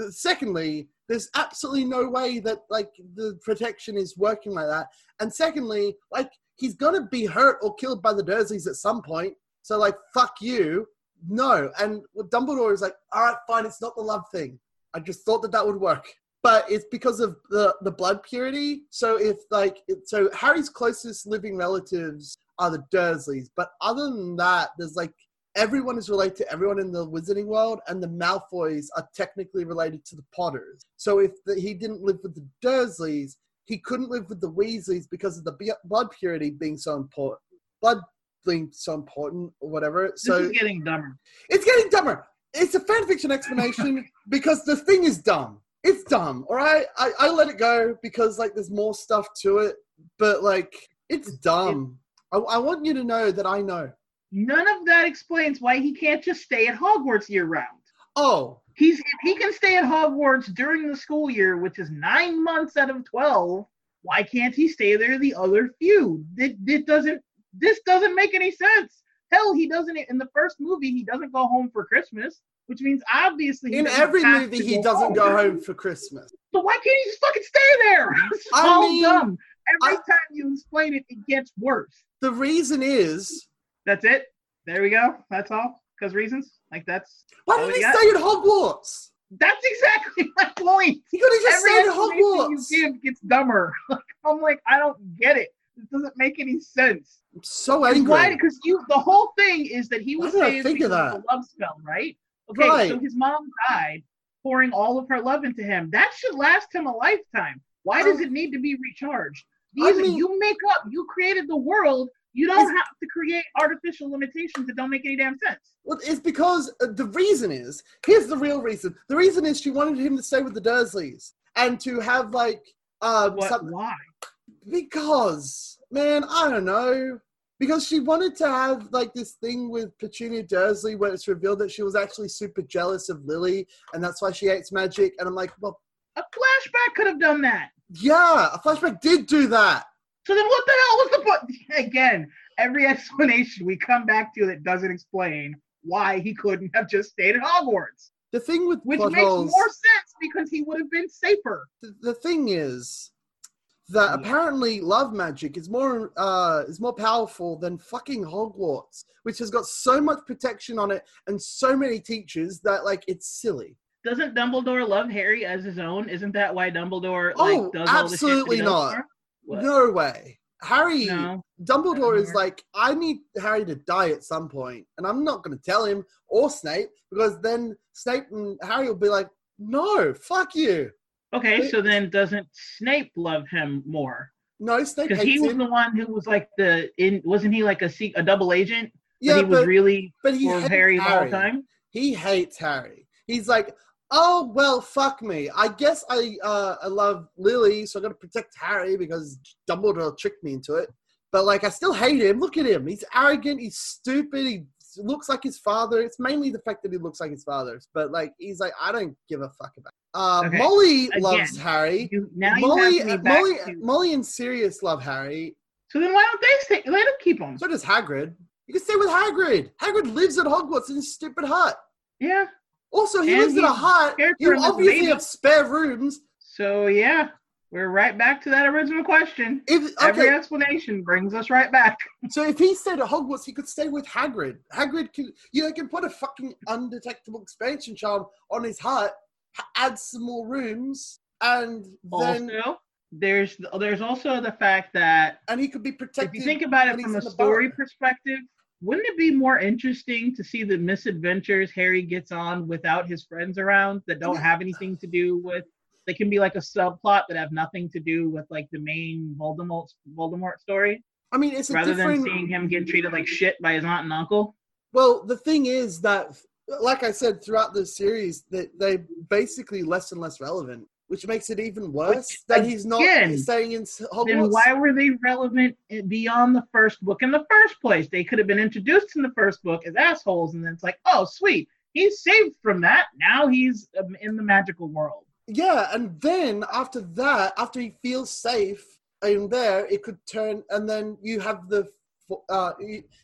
Secondly, there's absolutely no way that like the protection is working like that. And secondly, like he's gonna be hurt or killed by the Dursleys at some point. So like, fuck you. No. And Dumbledore is like, all right, fine. It's not the love thing. I just thought that that would work but it's because of the the blood purity. So if like it, so, Harry's closest living relatives are the Dursleys, but other than that, there's like everyone is related to everyone in the Wizarding world, and the Malfoys are technically related to the Potters. So if the, he didn't live with the Dursleys, he couldn't live with the Weasleys because of the blood purity being so important. Blood being so important, or whatever. So is getting dumber. it's getting dumber. It's a fanfiction explanation because the thing is dumb. It's dumb, all right? I, I let it go because, like, there's more stuff to it, but, like, it's dumb. I, I want you to know that I know. None of that explains why he can't just stay at Hogwarts year round. Oh, He's if he can stay at Hogwarts during the school year, which is nine months out of twelve. Why can't he stay there the other few? It, it doesn't. This doesn't make any sense. Hell, he doesn't. In the first movie, he doesn't go home for Christmas, which means obviously in every movie, he doesn't go home for Christmas. So why can't he just fucking stay there? It's I all mean, dumb. Every I- time you explain it, it gets worse. The reason is, That's it. There we go. That's all. Because reasons. Like that's why Oh, did he yeah? stay at Hogwarts? that's exactly my point. He could have just Every at Hogwarts. you give gets dumber. Like, I'm like, I don't get it. It doesn't make any sense. I'm so angry. Why? Because you, the whole thing is that he Why was did I saved think of because of that? the love spell, right? Okay, Right. so his mom died, pouring all of her love into him. That should last him a lifetime. Why does it need to be recharged? I These, mean- you make up. You created the world. You don't have to create artificial limitations that don't make any damn sense. Well, it's because uh, the reason is here's the real reason. The reason is she wanted him to stay with the Dursleys and to have like um What? some, Why? Because man, I don't know. Because she wanted to have like this thing with Petunia Dursley where it's revealed that she was actually super jealous of Lily and that's why she hates magic. And I'm like, well, A flashback could have done that. yeah, a flashback did do that. So then what the hell was the point? Again, every explanation we come back to that doesn't explain why he couldn't have just stayed at Hogwarts. The thing with Which makes holes- more sense because he would have been safer. the, the thing is that apparently love magic is more uh is more powerful than fucking Hogwarts, which has got so much protection on it and so many teachers that like it's silly. Doesn't Dumbledore love Harry as his own? Isn't that why Dumbledore Oh, like does all the shit that absolutely not. for him? What? No way. Harry No. Dumbledore is like, I need Harry to die at some point, and I'm not going to tell him or Snape because then Snape and Harry will be like, "No, fuck you." Okay, so then doesn't Snape love him more? No, Snape Because he was him. the one who was like the in wasn't he like a a double agent? yeah, but he was but, really but he for hates Harry the whole time. He hates Harry. He's like, Oh well, fuck me. I guess I uh, I love Lily, so I'm gonna protect Harry because Dumbledore tricked me into it. But like, I still hate him. Look at him. He's arrogant. He's stupid. He looks like his father. It's mainly the fact that he looks like his father. But like, he's like, I don't give a fuck about. Uh, Okay. Molly Again, loves Harry. You, now Molly, you back Molly, to- Molly, and Sirius love Harry. So then why don't they stay? Let them keep them. So does Hagrid. You can stay with Hagrid. Hagrid lives at Hogwarts in his stupid hut. Yeah. Also, he And lives in a hut. You obviously have spare rooms. So yeah, we're right back to that original question. If Every explanation brings us right back. so if he stayed at Hogwarts, he could stay with Hagrid. Hagrid can you know, can put a fucking undetectable expansion charm on his hut, add some more rooms, and then also, there's there's also the fact that and he could be protected. if you think about it from a story perspective, wouldn't it be more interesting to see the misadventures Harry gets on without his friends around that don't have anything to do with? They can be like a subplot that have nothing to do with like the main Voldemort Voldemort story, I mean, it's a rather different. than seeing him get treated like shit by his aunt and uncle. Well, the thing is that, like I said throughout the series, that they basically less and less relevant, which makes it even worse Which, that he's not again, staying in Hogwarts. then why were they relevant beyond the first book in the first place? They could have been introduced in the first book as assholes, and then it's like, oh, sweet, he's saved from that. Now he's um, in the magical world. Yeah, and then after that, after he feels safe in there, it could turn, and then you have the, uh,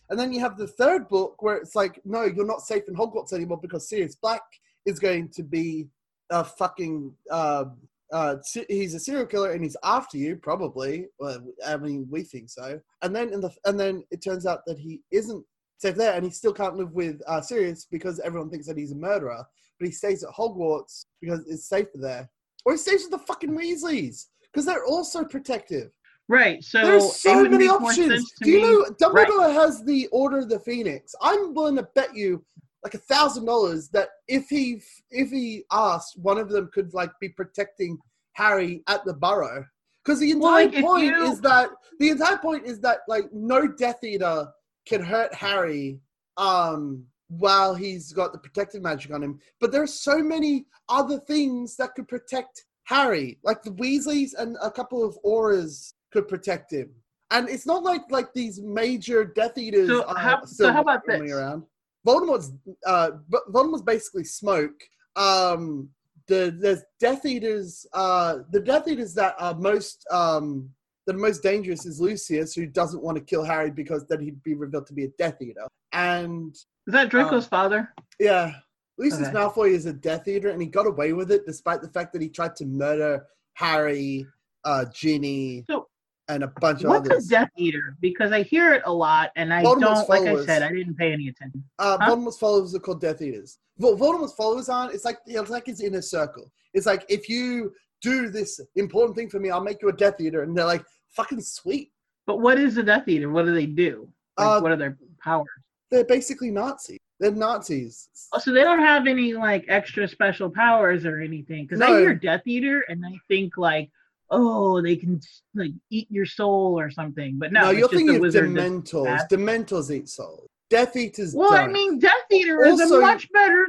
and then you have the third book where it's like, no, you're not safe in Hogwarts anymore because Sirius Black is going to be a fucking. Uh, uh, he's a serial killer and he's after you probably. Well, I mean, we think so. And then in the, and then it turns out that he isn't safe there, and he still can't live with uh, Sirius because everyone thinks that he's a murderer. But he stays at Hogwarts because it's safer there. Or he stays with the fucking Weasleys because they're also protective. Right. So There's so many options. Do you know Dumbledore has the Order of the Phoenix? I'm willing to bet you like a thousand dollars that if he if he asked, one of them could like be protecting Harry at the Burrow. Because the Well, entire like, point you- is that the entire point is that like no Death Eater can hurt Harry um while he's got the protective magic on him. But there are so many other things that could protect Harry. Like the Weasleys and a couple of Aurors could protect him. And it's not like like these major Death Eaters So are how- so how about this? around. Voldemort's uh but Voldemort's basically smoke. Um the there's Death Eaters uh the Death Eaters that are most um the most dangerous is Lucius, who doesn't want to kill Harry because then he'd be revealed to be a Death Eater. And Is that Draco's father? yeah, Lucius Okay. Malfoy is a Death Eater, and he got away with it despite the fact that he tried to murder Harry, uh, Ginny, So, and a bunch of What's a Death Eater? Because I hear it a lot, and I Voldemort's don't. Like I said, I didn't pay any attention. uh, Huh? Voldemort's followers are called Death Eaters. Vol- Voldemort's followers aren't. It's like it's like his inner circle. It's like if you do this important thing for me, I'll make you a Death Eater, and they're like fucking sweet. But what is a Death Eater? What do they do? Like, Uh, what are their powers? They're basically Nazis. They're Nazis. Oh, so they don't have any like extra special powers or anything. Because I No. hear Death Eater and I think like, oh, they can like eat your soul or something. But no, No, you're thinking of Dementors. Dementors eat souls. Death Eaters Well, I don't. mean, Death Eater is a much better.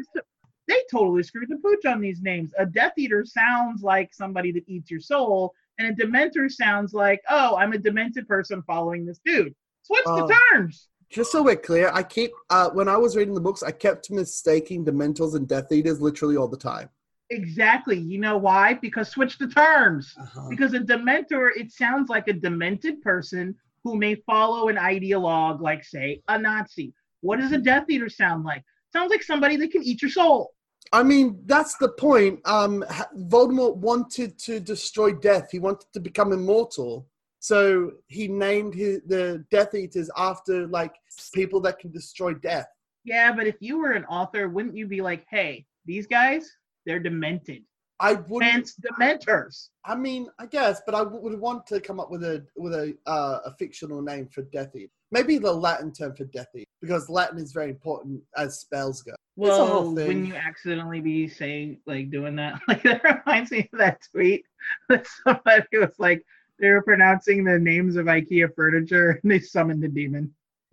They totally screwed the pooch on these names. A Death Eater sounds like somebody that eats your soul, and a Dementor sounds like, oh, I'm a demented person following this dude. Switch Oh. the terms. Just so we're clear, I keep uh, when I was reading the books, I kept mistaking Dementors and Death Eaters literally all the time. Exactly. You know why? Because switch the terms. Uh-huh. Because a dementor, it sounds like a demented person who may follow an ideologue, like say a Nazi. What does a Death Eater sound like? Sounds like somebody that can eat your soul. I mean, that's the point. Um, Voldemort wanted to destroy death. He wanted to become immortal. So he named his, the Death Eaters after like people that can destroy death. Yeah, but if you were an author, wouldn't you be like, hey, these guys, they're demented. I wouldn't. Hence dementors. I mean, I guess, but I w- would want to come up with a with a uh, a fictional name for Death Eater. Maybe the Latin term for Death Eater, because Latin is very important as spells go. It's a whole Well, when you accidentally be saying like doing that, like that reminds me of that tweet that somebody was like they were pronouncing the names of IKEA furniture and they summoned the demon.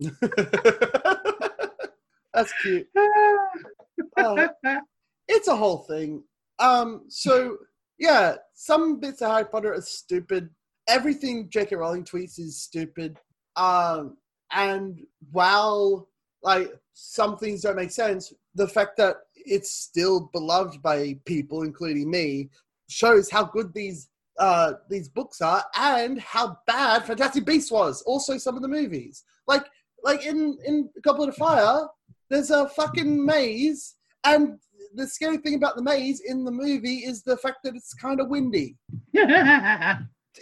That's cute. Uh, it's a whole thing. Um, so yeah, some bits of Harry Potter are stupid. Everything J.K. Rowling tweets is stupid. Um, and while like some things don't make sense, the fact that it's still beloved by people, including me, shows how good these uh these books are and how bad Fantastic Beasts was. Also, some of the movies, like like in in Goblet of Fire, there's a fucking maze, and the scary thing about the maze in the movie is the fact that it's kind of windy.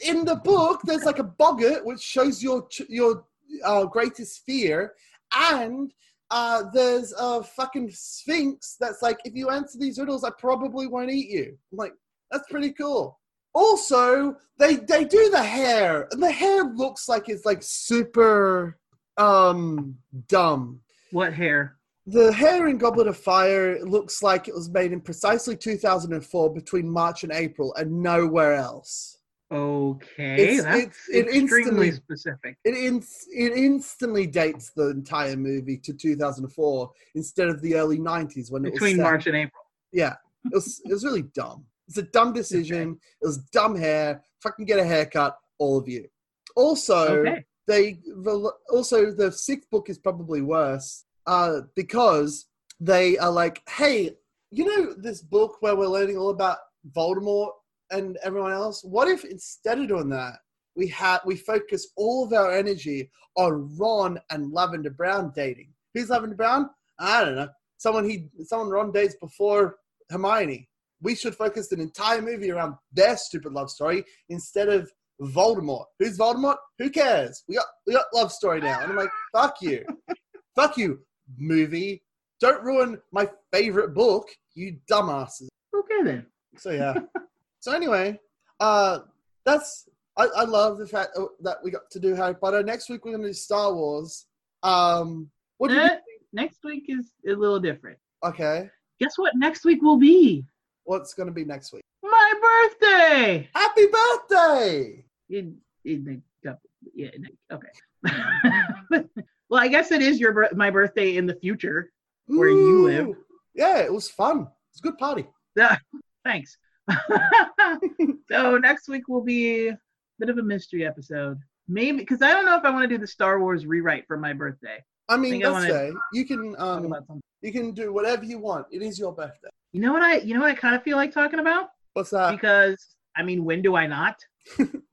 In the book, there's like a boggart which shows your your uh, greatest fear, and uh, there's a fucking sphinx that's like, if you answer these riddles, I probably won't eat you. I'm like, that's pretty cool. Also, they they do the hair, and the hair looks like it's like super um dumb. what hair? The hair in Goblet of Fire looks like it was made in precisely 2004 between March and April and nowhere else. Okay, It's- that's it's- it extremely instantly- specific. It, ins- it instantly dates the entire movie to 2004 instead of the early 90s when it Between. March and April. Yeah, it was, it was really dumb. It's a dumb decision. It was dumb hair. Fucking get a haircut, all of you. Also, Okay. they the- also the sixth book is probably worse uh, because they are like, hey, you know this book where we're learning all about Voldemort and everyone else. What if instead of doing that, we had we focus all of our energy on Ron and Lavender Brown dating? Who's Lavender Brown? I don't know. Someone he someone Ron dates before Hermione. We should focus an entire movie around their stupid love story instead of Voldemort. Who's Voldemort? Who cares? We got we got love story now. And I'm like, fuck you. fuck you, movie. Don't ruin my favorite book, you dumbasses. Okay then. So yeah. so anyway, uh that's I, I love the fact that we got to do Harry Potter. Next week we're gonna do Star Wars. Um what do you Eh, next week is a little different. Okay. Guess what next week will be? What's gonna be next week? My birthday. Happy birthday! In, in the, yeah, in the- okay. well, I guess it is your my birthday in the future. Where you live. Yeah, it was fun. It's a good party. Yeah, Thanks. so next week will be a bit of a mystery episode. Maybe because I don't know if I want to do the Star Wars rewrite for my birthday. I mean, I wanna say you can um you can do whatever you want. It is your birthday. You know what I you know what I kind of feel like talking about What's that? because I mean when do I not?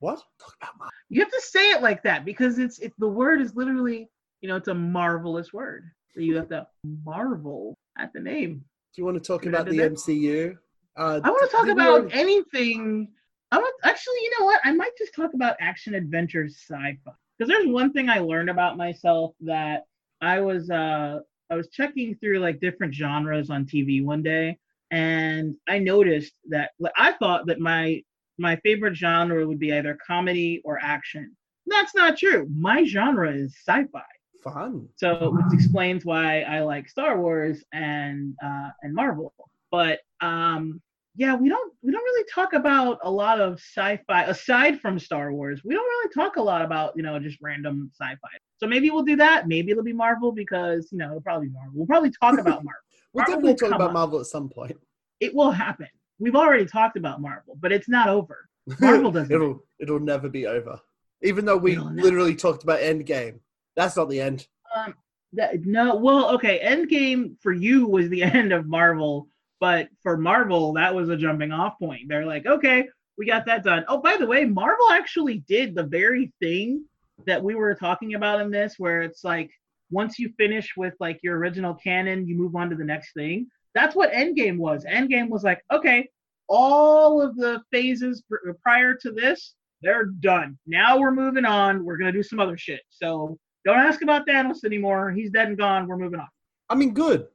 what? Talk about. You have to say it like that because it's it's the word is literally you know it's a marvelous word. So you have to marvel at the name. Do you want to talk about the that? MCU? Uh, I want to talk about anything. I want actually, you know what? I might just talk about action adventure sci-fi because there's one thing I learned about myself that I was uh I was checking through like different genres on TV one day, and I noticed that like, I thought that my my favorite genre would be either comedy or action. That's not true. My genre is sci-fi. fun. So which explains why I like Star Wars and uh, and Marvel. But um, yeah, we don't we don't really talk about a lot of sci-fi aside from Star Wars. We don't really talk a lot about you know just random sci-fi. So maybe we'll do that. Maybe it'll be Marvel because you know it'll probably be Marvel. We'll probably talk about Marvel. We'll Marvel definitely talk about up. Marvel at some point. It will happen. We've already talked about Marvel, but it's not over. Marvel doesn't. it'll it'll never be over. Even though we It'll never- literally talked about Endgame. That's not the end. Um, that, no, well, okay. Endgame for you was the end of Marvel, but for Marvel, that was a jumping off point. They're like, okay, we got that done. Oh, by the way, Marvel actually did the very thing that we were talking about in this, where it's like once you finish with like your original canon, you move on to the next thing. That's what Endgame was. Endgame was like, okay, all of the phases pr- prior to this, they're done. Now we're moving on. We're gonna do some other shit. So don't ask about Thanos anymore. He's dead and gone. We're moving on. I mean, good.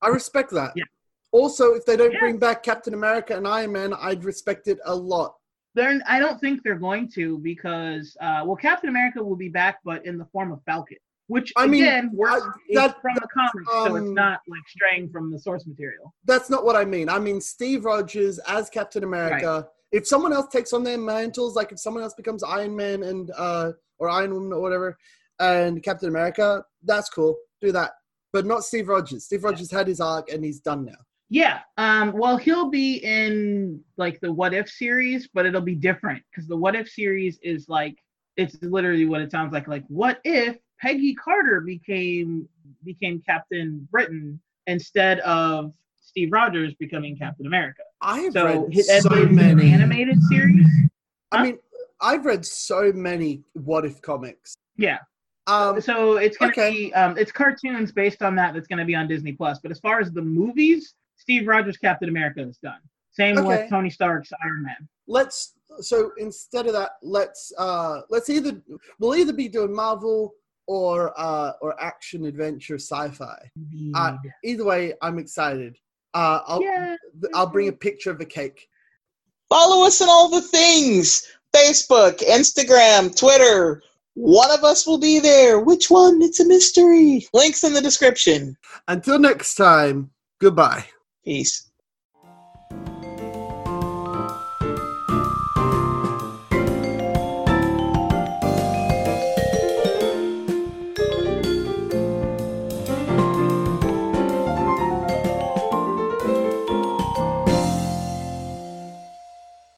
I respect that. Yeah. Also, if they don't Yeah. bring back Captain America and Iron Man, I'd respect it a lot. They're, I don't think they're going to because, uh, well, Captain America will be back, but in the form of Falcon, which I mean, again works I- that- from the comics, so it's um, not like straying from the source material. That's not what I mean. I mean Steve Rogers as Captain America. If someone else takes on their mantles, like if someone else becomes Iron Man and uh or Iron Woman or whatever, and Captain America, that's cool. Do that, but not Steve Rogers. Steve Rogers had his arc and he's done now. Yeah. Um, well, he'll be in like the What If series, but it'll be different because the What If series is like it's literally what it sounds like. Like, what if Peggy Carter became became Captain Britain instead of Steve Rogers becoming Captain America? I've So read his so many. animated series. I Huh? mean, I've read so many What If comics. Yeah. Um, so it's gonna okay. be um, it's cartoons based on that that's gonna be on Disney Plus. But as far as the movies, Steve Rogers Captain America is done. Same Okay. with Tony Stark's Iron Man. let's so instead of that, let's uh let's either we'll either be doing Marvel or uh or action adventure sci-fi. Uh, Either way, I'm excited. Uh, I'll yeah. I'll bring a picture of the cake. Follow us on all the things Facebook, Instagram, Twitter. One of us will be there. Which one? It's a mystery. Links in the description. Until next time, goodbye. Peace.